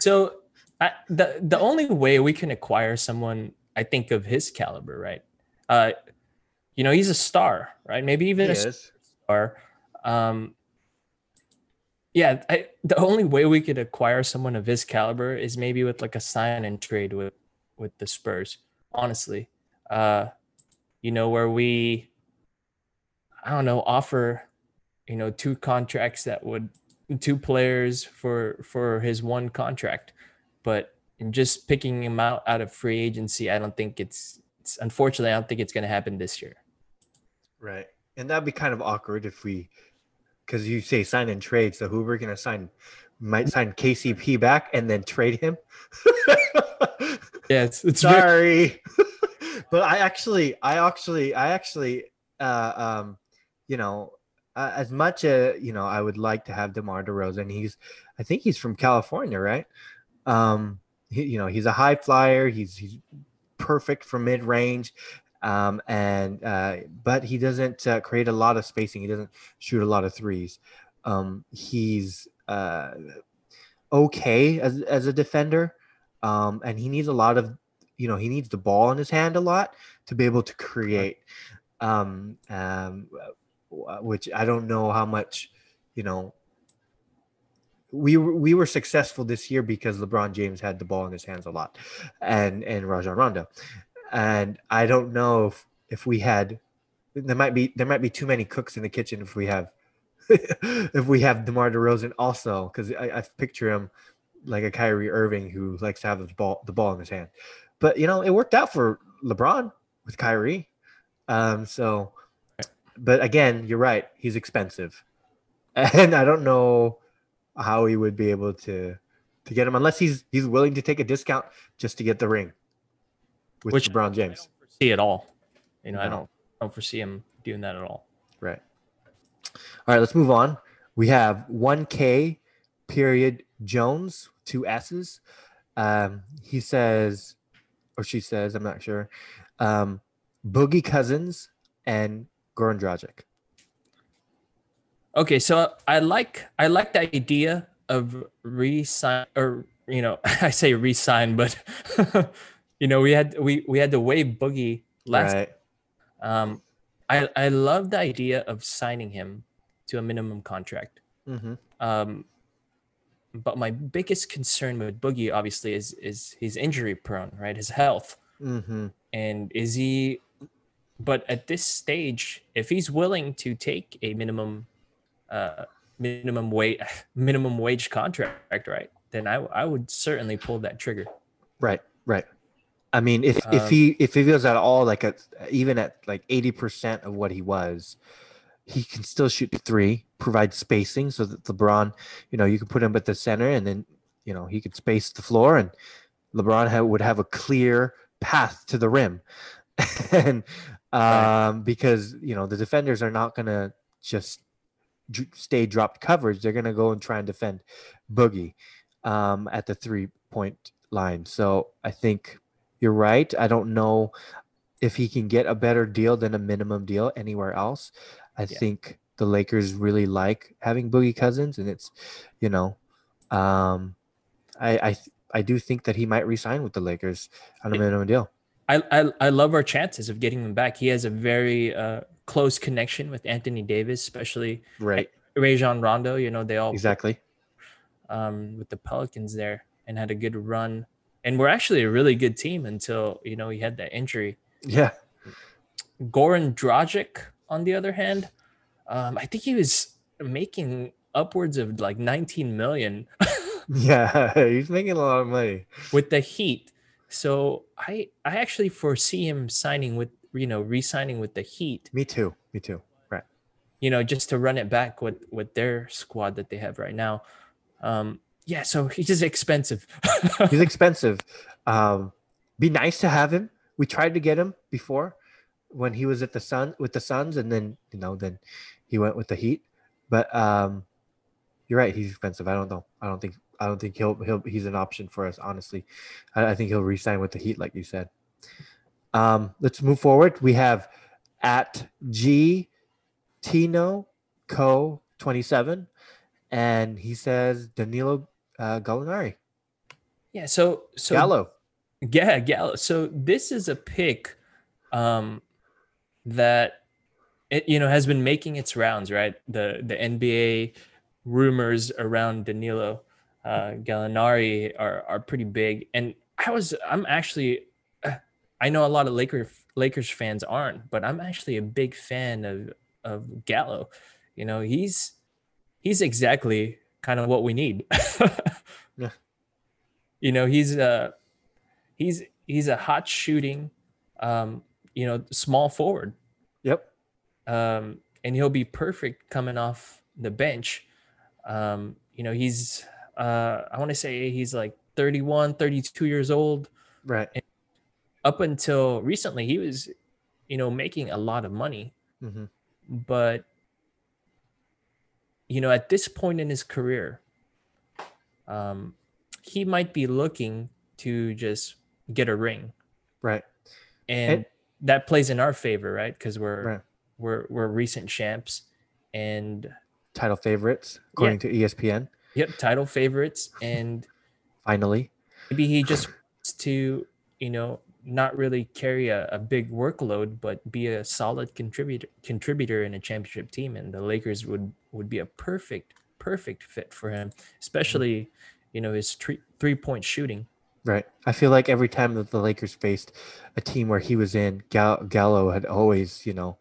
so I, the the only way we can acquire someone, I think, of his caliber, right? Uh, you know, he's a star, right? Maybe even He a is. star. Um, yeah, I, the only way we could acquire someone of his caliber is maybe with like a sign and trade with with the Spurs. Honestly, uh, you know, where we, I don't know, offer, you know, two contracts that would two players for for his one contract, but just picking him out out of free agency, I don't think it's. it's unfortunately, I don't think it's going to happen this year. Right. And that'd be kind of awkward if we, because you say sign and trade. So who we're gonna sign? Might sign KCP back and then trade him. Yeah, it's, it's very- Sorry, but I actually, I actually, I actually, uh, um, you know, uh, as much as you know, I would like to have Demar Derozan. He's, I think he's from California, right? Um, he, you know, he's a high flyer. He's he's perfect for mid range. Um, and uh, but he doesn't uh, create a lot of spacing. He doesn't shoot a lot of threes. Um, he's uh, okay as as a defender, um, and he needs a lot of, you know, he needs the ball in his hand a lot to be able to create. Um, um, which I don't know how much, you know. We were, we were successful this year because LeBron James had the ball in his hands a lot, and and Rajon Rondo, and I don't know if if we had there might be there might be too many cooks in the kitchen if we have if we have DeMar DeRozan also because I, I picture him like a Kyrie Irving who likes to have the ball the ball in his hand. But you know, it worked out for LeBron with Kyrie. Um, so but again, you're right, he's expensive. And I don't know how he would be able to to get him unless he's he's willing to take a discount just to get the ring with Which- LeBron James. see it all. You know, I don't I don't foresee him doing that at all. Right. All right, let's move on. We have 1K period Jones, two S's. Um, he says, or she says, I'm not sure. Um, Boogie Cousins and Goran Dragic. Okay, so I like I like the idea of re-sign or you know I say re-sign, but you know we had we we had to waive Boogie last. Right. Um, I I love the idea of signing him to a minimum contract. Mm-hmm. Um, but my biggest concern with Boogie obviously is is he's injury prone, right? His health. Mm-hmm. and is he but at this stage if he's willing to take a minimum uh minimum wage minimum wage contract right then i i would certainly pull that trigger Right. Right. I mean, if if Um, he if he feels at all like a even at like eighty percent of what he was, he can still shoot three, provide spacing so that LeBron, you know, you can put him at the center and then you know he could space the floor and LeBron ha- would have a clear path to the rim, and um, Right. because you know the defenders are not gonna just stay dropped coverage; they're gonna go and try and defend Boogie um, at the three point line. So I think you're right. I don't know if he can get a better deal than a minimum deal anywhere else. I Yeah. think the Lakers really like having Boogie Cousins, and it's, you know, um, I I I do think that he might resign with the Lakers on a minimum deal. I, I i love our chances of getting him back he has a very uh close connection with anthony davis especially Right. Rajon rondo you know they all Exactly. um with the pelicans there and had a good run and we're actually a really good team until you know he had that injury Yeah. Goran Dragic, on the other hand, um, I think he was making upwards of like 19 million Yeah. He's making a lot of money. with the Heat. So I I actually foresee him signing with you know re-signing with the Heat. Me too. Me too. Right. You know just to run it back with with their squad that they have right now. Um, yeah, so he's just expensive. He's expensive. Um, be nice to have him. We tried to get him before when he was at the Sun with the Suns, and then you know, then he went with the Heat. But um, you're right. He's expensive. I don't know. I don't think. I don't think he'll he'll he's an option for us. Honestly, I, I think he'll resign with the Heat, like you said. Um, let's move forward. We have at G Tino Co 27, and he says Danilo uh, Gallinari. Yeah. So so Gallo. Yeah, Gallo. So this is a pick um, that it you know has been making its rounds, right? The the NBA rumors around Danilo uh, Gallinari are are pretty big, and I was I'm actually I know a lot of Lakers Lakers fans aren't, but I'm actually a big fan of of Gallo. You know, he's he's exactly kind of what we need. Yeah. You know, he's uh he's he's a hot shooting um, you know, small forward. Yep. Um, and he'll be perfect coming off the bench. Um, you know, he's uh I want to say he's like 31, 32 years old Right. up until recently he was you know making a lot of money Mm-hmm. but you know at this point in his career um he might be looking to just get a ring Right. and, And- that plays in our favor right because we're Right. we're we're recent champs and Title favorites according to E ESPN. Yep title favorites and Finally. maybe he just wants to you know not really carry a, a big workload but be a solid contributor contributor in a championship team and the lakers would would be a perfect perfect fit for him especially you know his three three point shooting Right. I feel like every time that the Lakers faced a team where he was in, Gal- Gallo had always, you know,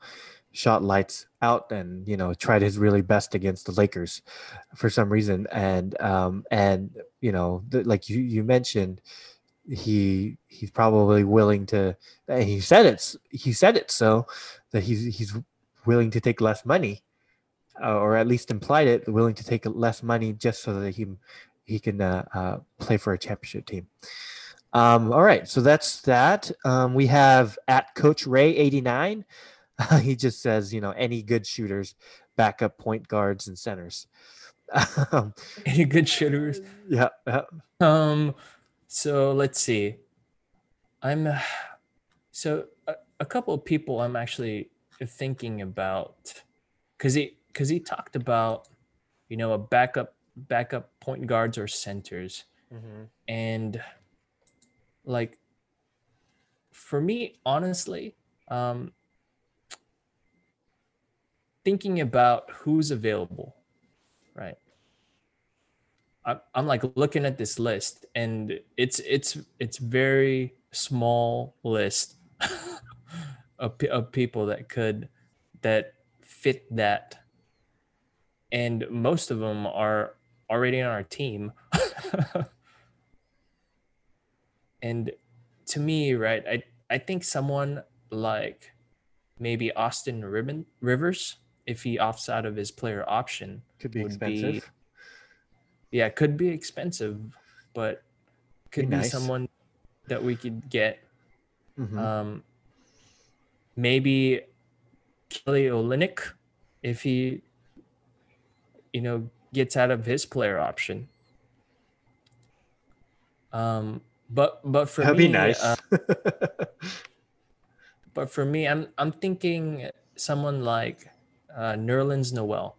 shot lights out and you know tried his really best against the Lakers for some reason. And um and you know, the, like you you mentioned, he he's probably willing to. and He said it's he said it so that he's he's willing to take less money, uh, or at least implied it, willing to take less money just so that he he can uh, uh, play for a championship team. Um, all right, so that's that. Um, we have at Coach Ray eighty nine. he just says, you know, any good shooters, backup point guards and centers. um, any good shooters? yeah, yeah, um so let's see. I'm so a, a couple of people i'm actually thinking about because he because he talked about you know a backup backup point guards or centers. And like for me honestly um thinking about who's available right? I'm, like looking at this list and it's it's it's very small list of, of people that could that fit that. And most of them are already on our team. And to me right i i think someone like maybe austin Ribbon, rivers if he opts out of his player option could be would be- expensive. yeah could be expensive but could be nice. someone that we could get Mhm. um maybe kelly Olynyk if he you know gets out of his player option um but but for That'd me be nice. uh, but for me i'm i'm thinking someone like uh nerlens noel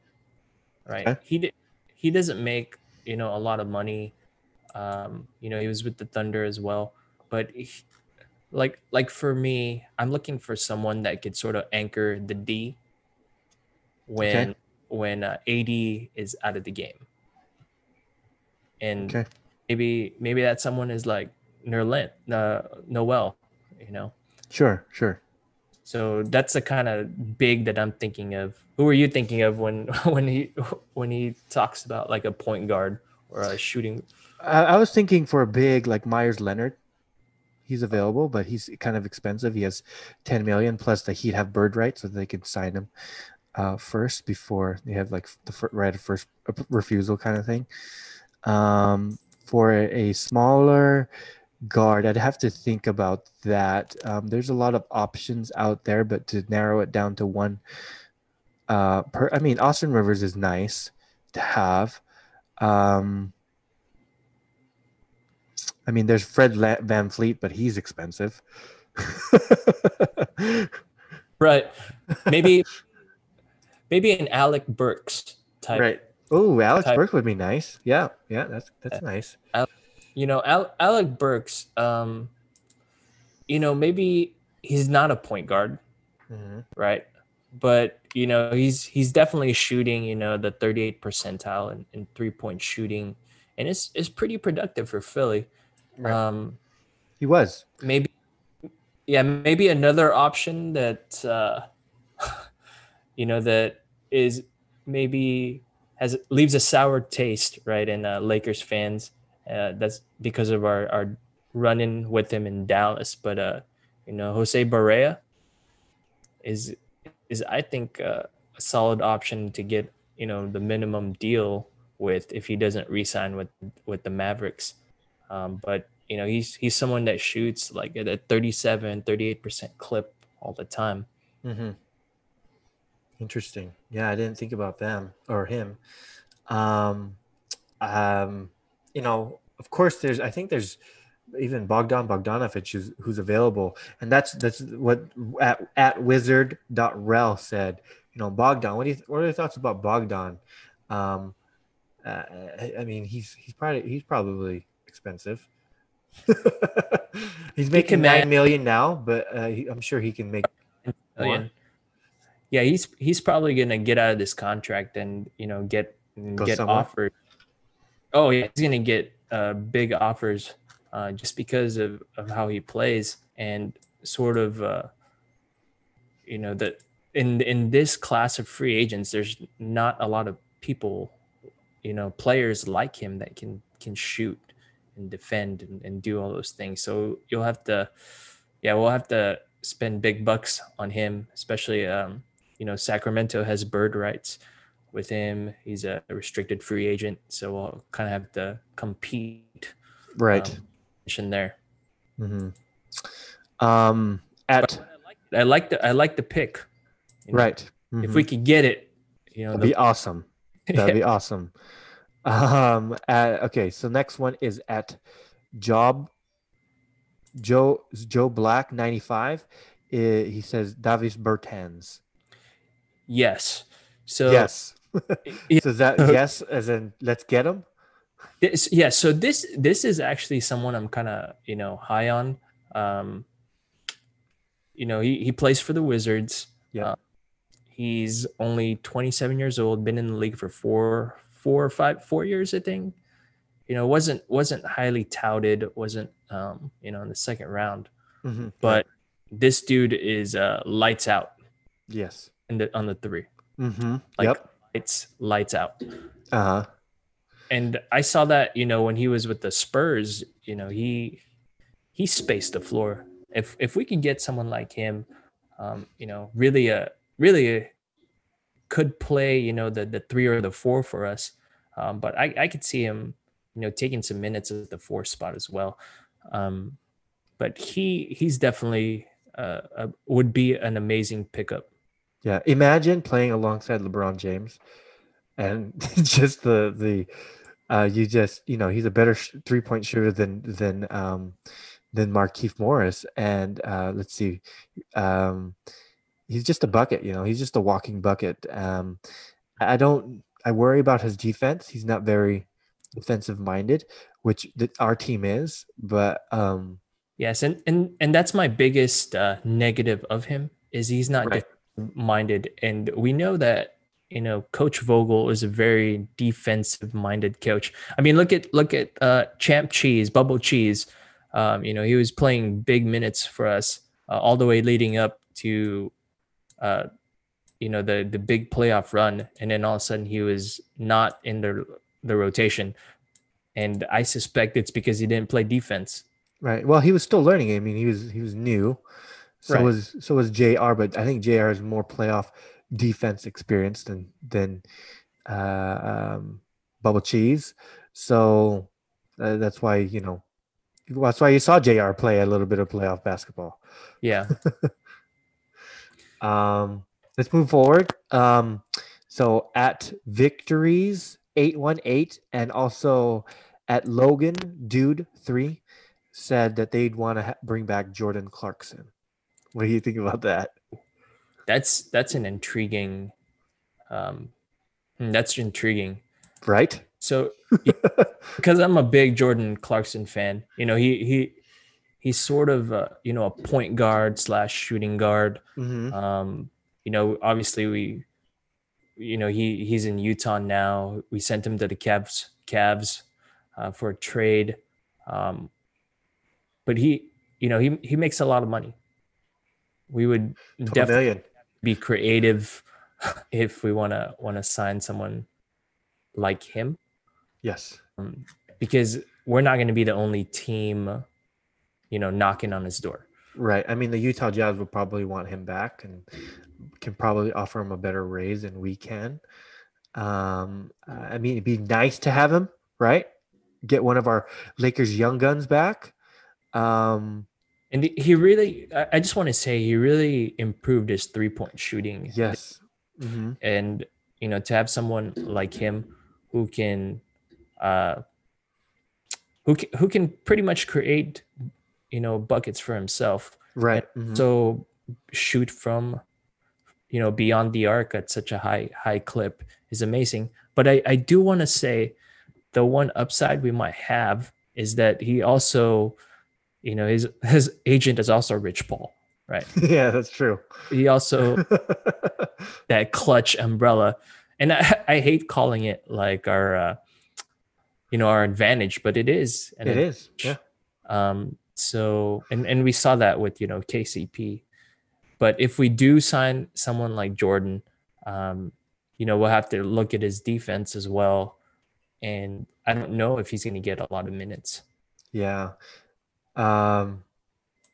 right Okay. he did he doesn't make you know a lot of money um you know he was with the thunder as well but he, like like for me i'm looking for someone that could sort of anchor the d when when uh, ad is out of the game and okay. maybe maybe that someone is like Nerlens, uh, Noel, you know. Sure. Sure. So that's the kind of big that I'm thinking of. Who are you thinking of when when he when he talks about like a point guard or a shooting? I, I was thinking for a big like Meyers Leonard. He's available, but he's kind of expensive. He has 10 million plus the Heat have bird rights, so they can sign him uh, first before they have like the right of first refusal kind of thing. Um, for a smaller guard, I'd have to think about that. Um, there's a lot of options out there, but to narrow it down to one, uh, per, I mean, Austin Rivers is nice to have. Um, I mean, there's Fred La- VanVleet, but he's expensive. Right. Maybe maybe an Alec Burks type. right. Oh, Alex type- Burke would be nice. Yeah, yeah, that's that's nice. You know, Al- Alec Burks. Um, you know, maybe he's not a point guard, Mhm. right? But you know, he's he's definitely shooting. You know, the 38 percentile in, in three point shooting, and it's it's pretty productive for Philly. Right. Um, He was. maybe yeah maybe another option that uh you know that is maybe has leaves a sour taste right in uh, lakers fans uh, that's because of our our run-in with him in dallas but uh you know jose Barea is is i think uh, a solid option to get you know the minimum deal with if he doesn't re-sign with with the mavericks um, but you know he's he's someone that shoots like at a 37 38% clip all the time Mm-hmm. Interesting. Yeah, I didn't think about them or him. Um, um, you know, of course, there's. I think there's even Bogdan Bogdanovich who's, who's available, and that's that's what at at wizard.rel said. You know, Bogdan. What do you what are your thoughts about Bogdan? Um, uh, I, mean, he's he's probably he's probably expensive. he's making can nine man- million now, but uh, he, I'm sure he can make Oh, yeah. yeah he's he's probably gonna get out of this contract and you know get Go get somewhere? offered oh yeah he's gonna get uh big offers uh just because of, of how he plays and sort of uh you know that in in this class of free agents there's not a lot of people you know players like him that can can shoot and defend and, and do all those things. So you'll have to yeah we'll have to spend big bucks on him especially um you know sacramento has bird rights with him he's a restricted free agent so we'll kind of have to compete right. um, in there hmm Um, at I like I like the I like the pick. you know. right. If Mhm. we could get it, you know, that'd the, be awesome. That'd be awesome. Um, at, okay, so next one is at Job Joe Joe Black ninety five. He says Davis Bertans. yes. So yes. so is that yes, as in let's get him. This, yeah, so this this is actually someone I'm kind of you know high on. Um, you know, he he plays for the Wizards. Yeah. Uh, he's only 27 years old. Been in the league for four four or five four years, I think. You know, wasn't wasn't highly touted. Wasn't um, you know in the second round, Mhm. but this dude is uh, lights out yes. in the on the three. Mm-hmm. Like yep. It's lights out. Uh huh. and I saw that you know when he was with the Spurs, you know he he spaced the floor. If if we can get someone like him, um, you know, really a really a, could play, you know, the the three or the four for us. Um, but I I could see him, you know, taking some minutes at the four spot as well. Um, but he he's definitely uh, a, would be an amazing pickup. Yeah, imagine playing alongside LeBron James, and just the the uh, you just you know he's a better sh- three point shooter than than um, than Markieff Morris, and uh, let's see, um, he's just a bucket. You know, he's just a walking bucket. Um, I don't. I worry about his defense. He's not very defensive minded, which th- our team is. But um, Yes, and and and that's my biggest uh, negative of him is he's not Right. Minded, and we know that you know Coach Vogel is a very defensive minded coach. I mean, look at look at uh, Champ Cheese, Bubble Cheese. Um, you know, he was playing big minutes for us uh, all the way leading up to, uh, you know, the the big playoff run, and then all of a sudden he was not in the the rotation, and I suspect it's because he didn't play defense. Right. Well, he was still learning. I mean, he was he was new. So Right. was so was Jr. But I think Jr. is more playoff defense experience than than uh, um, Bubble Cheese. So uh, that's why you know that's why you saw Jr. play a little bit of playoff basketball. Yeah. Um, let's move forward. Um, so at victories eight one eight and also at Logan Dude three said that they'd want to ha- bring back Jordan Clarkson. What do you think about that? That's that's an intriguing. Um, hmm, that's intriguing. Right? So because I'm a big Jordan Clarkson fan, you know, he he he's sort of uh, you know a point guard slash shooting guard. Mhm. Um, you know, obviously we, you know, he he's in Utah now. We sent him to the Cavs Cavs uh, for a trade, um, but he, you know, he he makes a lot of money. We would definitely million. be creative if we want to want to sign someone like him Yes. um, because we're not going to be the only team, you know, knocking on his door. Right. I mean, the Utah Jazz will probably want him back and can probably offer him a better raise than we can. Um, I mean, it'd be nice to have him, right? Get one of our Lakers young guns back. Um, And he- he really, I I just want to say, he really improved his three point shooting. yes. hmm And, you know, to have someone like him who can, uh, who can, who can pretty much create, you know, buckets for himself. Right. mhm. So shoot from, you know, beyond the arc at such a high, high clip is amazing. But I, I do want to say the one upside we might have is that he also, you know, his his agent is also Rich Paul, right? yeah, that's true. He also that Klutch umbrella, and I, I hate calling it like our, uh, you know, our advantage, but it is. an it is. Yeah. um, so and and we saw that with you know KCP, but if we do sign someone like Jordan, um, you know we'll have to look at his defense as well, and I don't know if he's going to get a lot of minutes. Yeah. Um,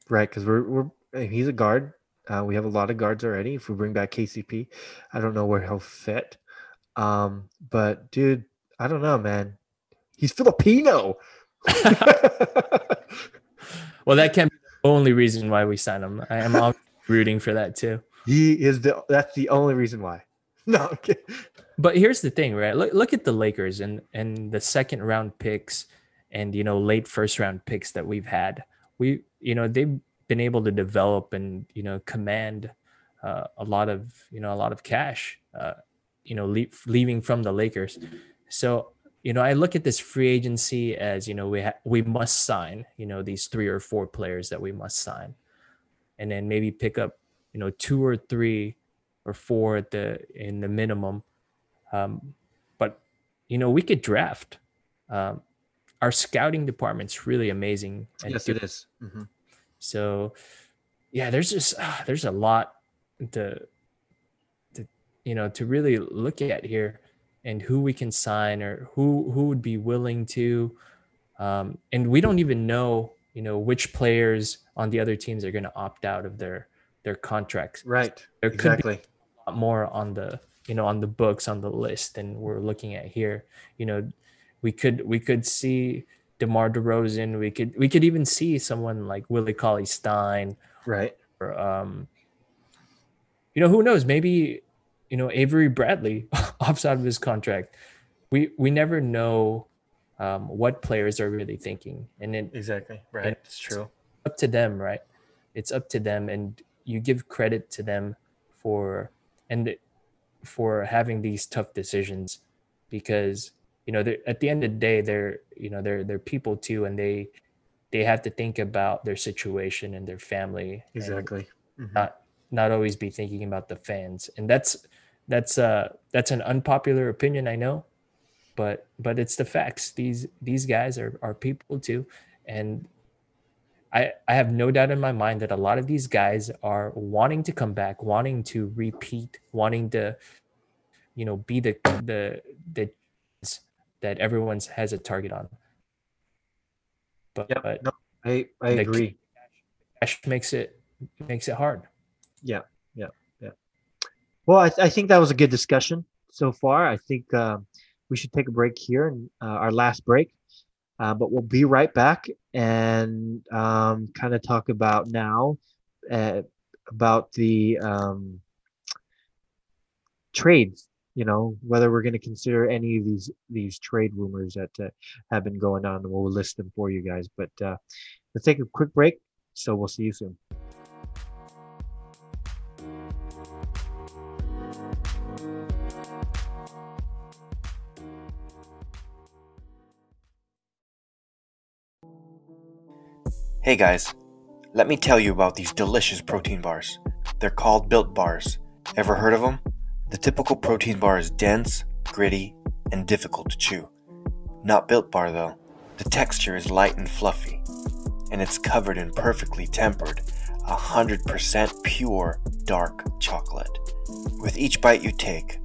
right. Because we're, we're, he's a guard. Uh, we have a lot of guards already. If we bring back KCP, I don't know where he'll fit. Um, but dude, I don't know, man. He's Filipino. Well, that can be the only reason why we sign him. I am rooting for that too. he is the, that's the only reason why. No. But here's the thing, right? Look, look at the Lakers and and the second round picks and you know late first round picks that we've had. We you know they've been able to develop and you know command uh, a lot of you know a lot of cash. Uh, you know, leaving from the Lakers. So you know, I look at this free agency as you know we ha- we must sign you know these three or four players that we must sign, and then maybe pick up you know two or three or four at the in the minimum um, but you know, we could draft. Um, our scouting department's really amazing. Yes, it is. Mhm. So, yeah, there's just ah, there's a lot to, to you know to really look at here, and who we can sign or who who would be willing to, um, and we don't even know you know which players on the other teams are going to opt out of their their contracts Right. There could be- exactly. lot more on the you know on the books on the list than we're looking at here you know we could we could see DeMar DeRozan we could we could even see someone like Willie Cauley Stein right. or um you know who knows maybe you know Avery Bradley offside of his contract we we never know um, what players are really thinking and it, Exactly. Right. It's true. up to them, right? It's up to them, and you give credit to them for and for having these tough decisions because you know they're- at the end of the day they're you know they're they're people too, and they they have to think about their situation and their family, Exactly. Mhm. not not always be thinking about the fans, and that's that's uh that's an unpopular opinion, I know, but but it's the facts. These these guys are are people too, and I, I have no doubt in my mind that a lot of these guys are wanting to come back, wanting to repeat, wanting to, you know, be the the the that everyone's has a target on. But, Yep. but No, I I agree. cash makes it makes it hard. Yeah, yeah, yeah. Well, I, I think that was a good discussion so far. I think um, we should take a break here and uh, our last break, uh, but we'll be right back and um, kind of talk about now uh, about the um, trades. You know whether we're going to consider any of these these trade rumors that uh, have been going on. We'll list them for you guys. But uh, Let's take a quick break. So we'll see you soon. Hey guys, let me tell you about these delicious protein bars. They're called Built Bars. Ever heard of them? The typical protein bar is dense, gritty, and difficult to chew. Not Built Bar though. The texture is light and fluffy, and it's covered in perfectly tempered, 100% pure dark chocolate. With each bite you take,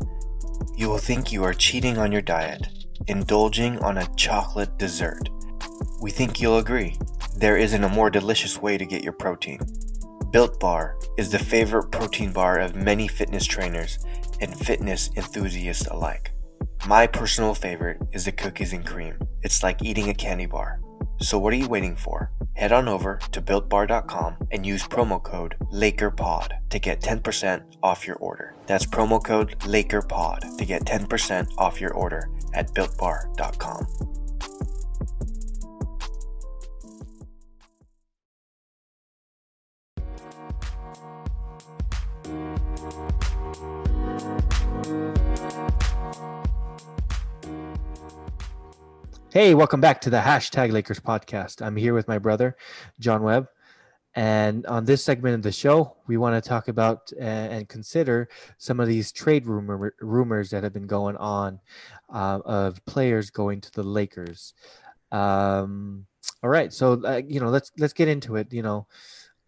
you will think you are cheating on your diet, indulging on a chocolate dessert. We think you'll agree. There isn't a more delicious way to get your protein. Built Bar is the favorite protein bar of many fitness trainers and fitness enthusiasts alike. My personal favorite is the cookies and cream. It's like eating a candy bar. So what are you waiting for? Head on over to builtbar.com and use promo code LakerPod to get 10% off your order. That's promo code LakerPod to get 10% off your order at builtbar.com. Hey, welcome back to the hashtag Lakers podcast. I'm here with my brother, John Webb. And on this segment of the show, we want to talk about uh, and consider some of these trade rumor, rumors that have been going on uh, of players going to the Lakers. Um, all right, so uh, you know, let's let's get into it. You know,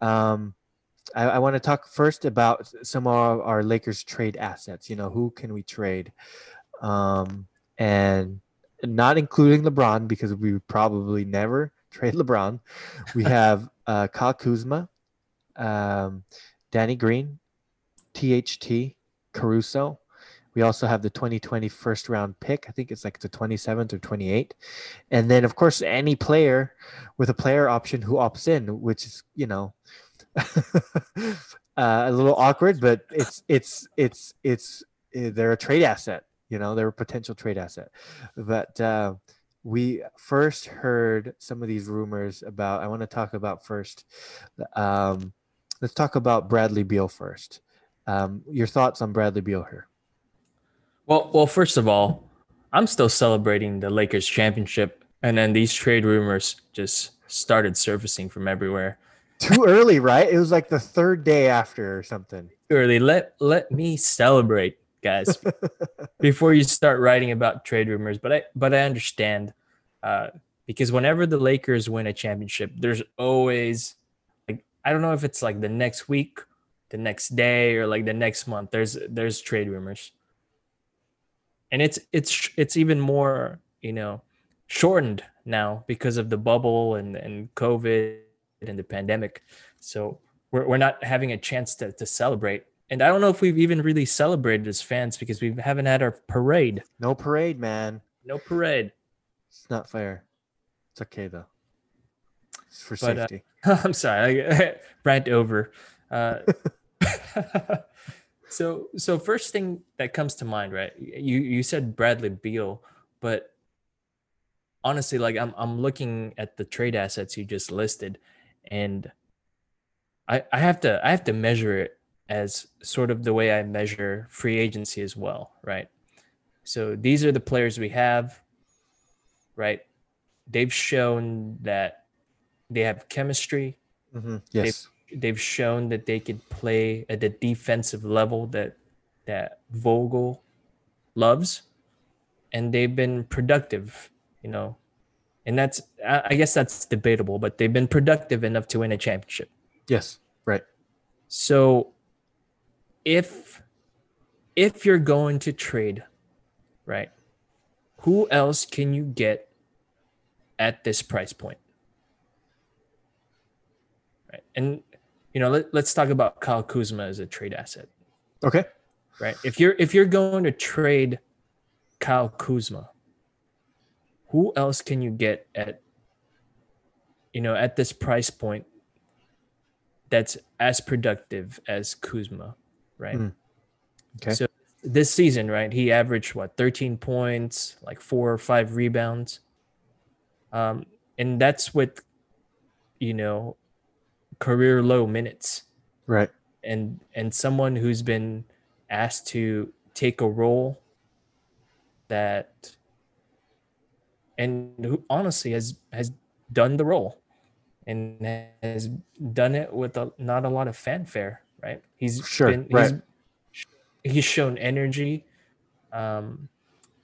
um, I, I want to talk first about some of our Lakers trade assets. You know, who can we trade? Um, and not including LeBron because we would probably never trade LeBron. We have uh, Kyle Kuzma, um, Danny Green, THT, Caruso. We also have the 2020 first round pick. I think it's like the 27th or 28th. And then, of course, any player with a player option who opts in, which is, you know, uh, a little awkward, but it's, it's, it's, it's, eh, they're a trade asset you know they're a potential trade asset. But uh, we first heard some of these rumors about i want to talk about first um, let's talk about bradley beal first. Um, your thoughts on bradley beal here? Well, well, first of all, I'm still celebrating the Lakers championship, and then these trade rumors just started surfacing from everywhere. Too early right it was like the third day after or something Early, let let me celebrate, guys, before you start writing about trade rumors. But I but I understand uh, because whenever the Lakers win a championship, there's always like I don't know if it's like the next week, the next day, or like the next month. There's there's trade rumors, and it's it's it's even more you know shortened now because of the bubble and and COVID and the pandemic. So we're we're not having a chance to to celebrate. And I don't know if we've even really celebrated as fans because we haven't had our parade. no parade man No parade. it's not fair it's okay though it's for But, uh, safety I'm sorry, I rant over. Uh, so, so first thing that comes to mind, right? You you said Bradley Beal, but honestly, like I'm I'm looking at the trade assets you just listed, and I I have to I have to measure it as sort of the way I measure free agency as well, right? So these are the players we have, right? They've shown that they have chemistry Mhm. yes they've shown that they could play at the defensive level that that Vogel loves, and they've been productive, you know, and that's I guess that's debatable, but they've been productive enough to win a championship. yes right So if if you're going to trade, right, who else can you get at this price point? Right. And you know, let, let's talk about Kyle Kuzma as a trade asset. okay Right. If you're if you're going to trade Kyle Kuzma, who else can you get at you know at this price point that's as productive as Kuzma, right? Mm. Okay. So this season, right, he averaged what 13 points, like four or five rebounds. Um, and that's with you know, career low minutes Right. and and someone who's been asked to take a role that and who honestly has has done the role and has done it with a, not a lot of fanfare right he's Sure, been right. he's, he's shown energy um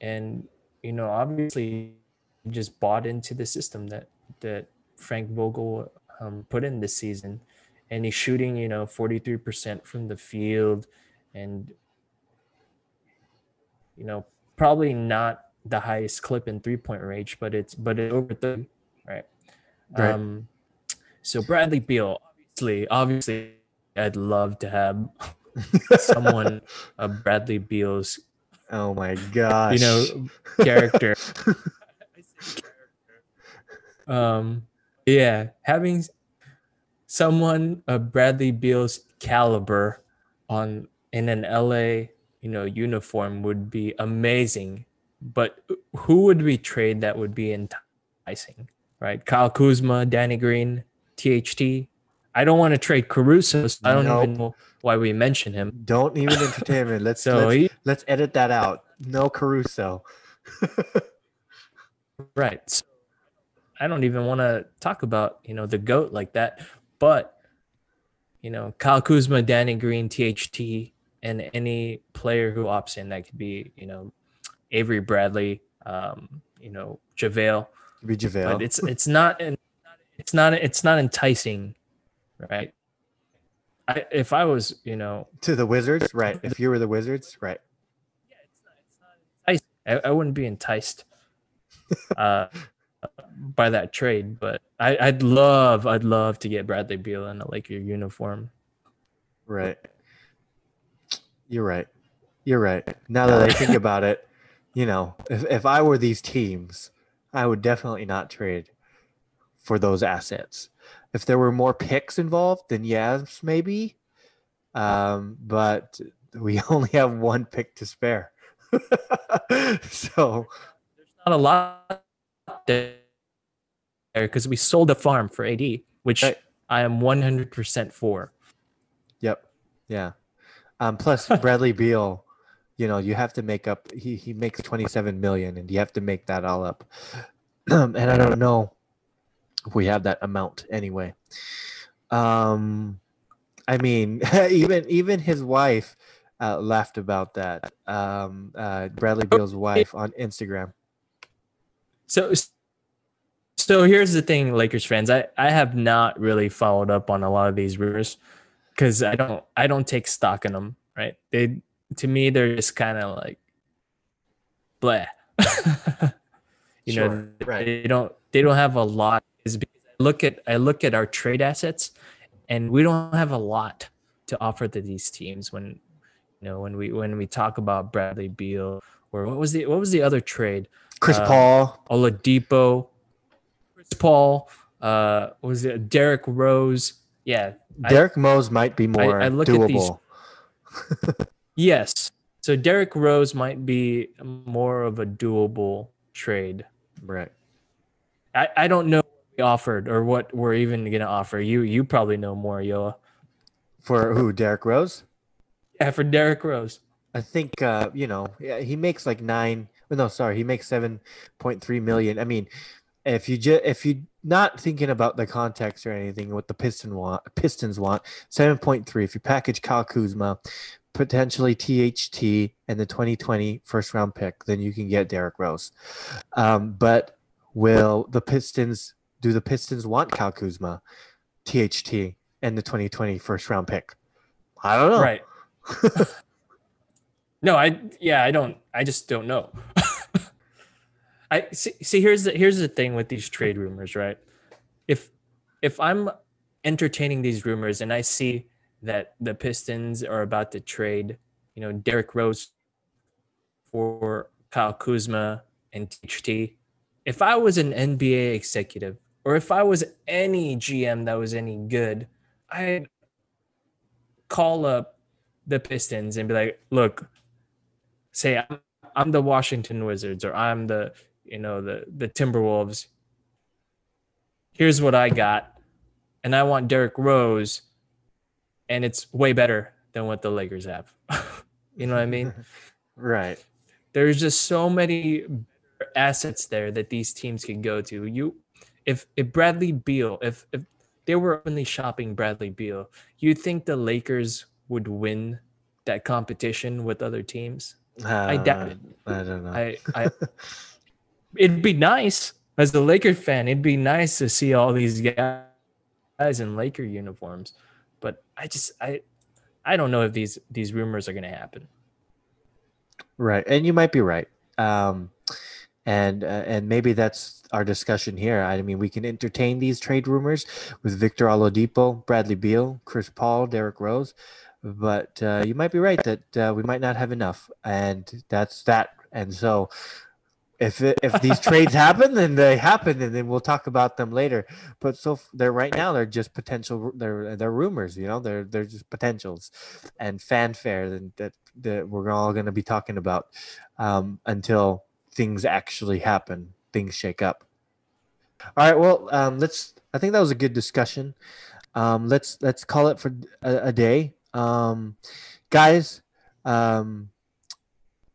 and you know obviously just bought into the system that that Frank Vogel um, put in this season and he's shooting you know 43% from the field and you know probably not the highest clip in three point range but it's but it's over 30 right Right. um so bradley beal obviously obviously i'd love to have someone of bradley beal's Oh my gosh. you know character um yeah having someone of bradley beal's caliber on in an la you know uniform would be amazing but who would we trade that would be enticing right kyle kuzma danny green tht i don't want to trade caruso so i don't even know why we mention him Don't even entertain it. Let's so let's, he, let's edit that out. No Caruso. Right. So I don't even want to talk about, you know, the GOAT like that. But, you know, Kyle Kuzma, Danny Green, THT, and any player who opts in, that could be, you know, Avery Bradley, um, you know, JaVale. Be JaVale. But it's it's not it's not it's not enticing, right? I, if I was, you know, to the Wizards, right? If you were the Wizards, right? Yeah, it's not, it's not enticing. I, I wouldn't be enticed uh, by that trade, but I, I'd love, I'd love to get Bradley Beal in a Laker uniform. Right. You're right. You're right. Now that I think about it, you know, if, if I were these teams, I would definitely not trade for those assets. If there were more picks involved, then yes, maybe. Um, but we only have one pick to spare. so there's Not a lot there because we sold the farm for AD, which Right. I am 100% for. Yep. Yeah. Um, plus Bradley Beal, you know, you have to make up. He he makes twenty seven million, and you have to make that all up. and I don't know if we have that amount anyway. Um, I mean, even even his wife uh, laughed about that. Um, uh, Bradley Beal's wife on Instagram. So, so here's the thing, Lakers fans. I, I have not really followed up on a lot of these rumors because I don't I don't take stock in them. Right? They to me they're just kind of like, blah. you know, right. they don't they don't have a lot. Is because I look at I look at our trade assets, and we don't have a lot to offer to these teams when you know when we when we talk about Bradley Beal or what was the what was the other trade? Chris Uh, Paul. Oladipo, Chris Paul, uh, was it Derek Rose? Yeah, I- Derek Mose might be more I look at these- doable. yes. So Derek Rose might be more of a doable trade. Right. I, I don't know what we offered or what we're even gonna offer. You you probably know more, Yoa. For who? Derek Rose. Yeah, for Derek Rose. I think uh, you know, yeah, he makes like nine. well, No, sorry, he makes seven point three million. I mean, if you just if you not thinking about the context or anything, what the Piston want, Pistons want seven point three. If you package Kyle Kuzma, potentially THT and the 2020 first round pick, then you can get Derek Rose. Um, but will the Pistons do the Pistons want Kyle Kuzma, THT, and the 2020 first round pick? I don't know. Right. no, I yeah, I don't I just don't know. I see, see here's the here's the thing with these trade rumors, right? If if I'm entertaining these rumors and I see that the Pistons are about to trade, you know, Derek Rose for Kyle Kuzma and THT, if I was an NBA executive or if I was any GM that was any good, I'd call up the Pistons and be like, look, say I'm, I'm the Washington Wizards or I'm the, you know, the the Timberwolves. Here's what I got. and I want Derrick Rose, and it's way better than what the Lakers have. you know what I mean? right. There's just so many assets there that these teams can go to. You, if if Bradley Beal, if if they were only shopping Bradley Beal, you'd think the Lakers would win that competition with other teams. Uh, I doubt it. I don't know. I, I it'd be nice as a Laker fan. It'd be nice to see all these guys in Laker uniforms, but I just I I don't know if these these rumors are going to happen. Right, and you might be right. Um, and uh, and maybe that's our discussion here. I mean, we can entertain these trade rumors with Victor Oladipo, Bradley Beal, Chris Paul, Derrick Rose, but uh, you might be right that uh, we might not have enough, and that's that. And so, if it, if these trades happen, then they happen, and then we'll talk about them later. But so they're right now they're just potential. They're they're rumors, you know. They're they're just potentials, and fanfare that that, that we're all going to be talking about um, until things actually happen, things shake up. All right, well, um, let's. I think that was a good discussion. Um, let's let's call it for a, a day. Um, guys, um,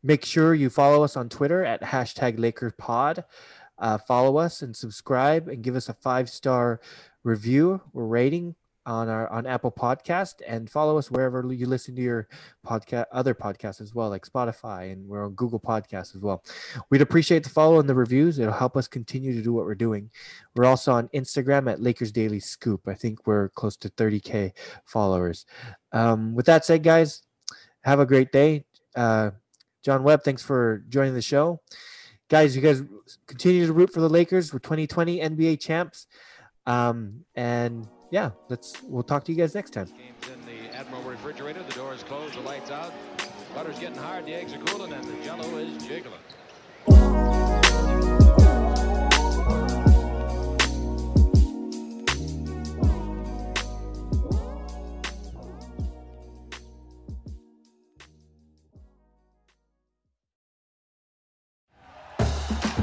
make sure you follow us on Twitter at hashtag LakersPod. Uh, follow us and subscribe and give us a five star review or rating on our on Apple Podcast and follow us wherever you listen to your podcast other podcasts as well, like Spotify and we're on Google Podcasts as well. We'd appreciate the follow and the reviews. It'll help us continue to do what we're doing. We're also on Instagram at Lakers Daily Scoop. I think we're close to 30k followers. Um, with that said, guys, have a great day. Uh, John Webb, thanks for joining the show. Guys, you guys continue to root for the Lakers. We're 2020 NBA champs. Um, and yeah, let's we'll talk to you guys next time. Game's in the Admiral refrigerator. The door is closed. The lights out. Butter's getting hard. The eggs are cooling, and the Jello is jiggling.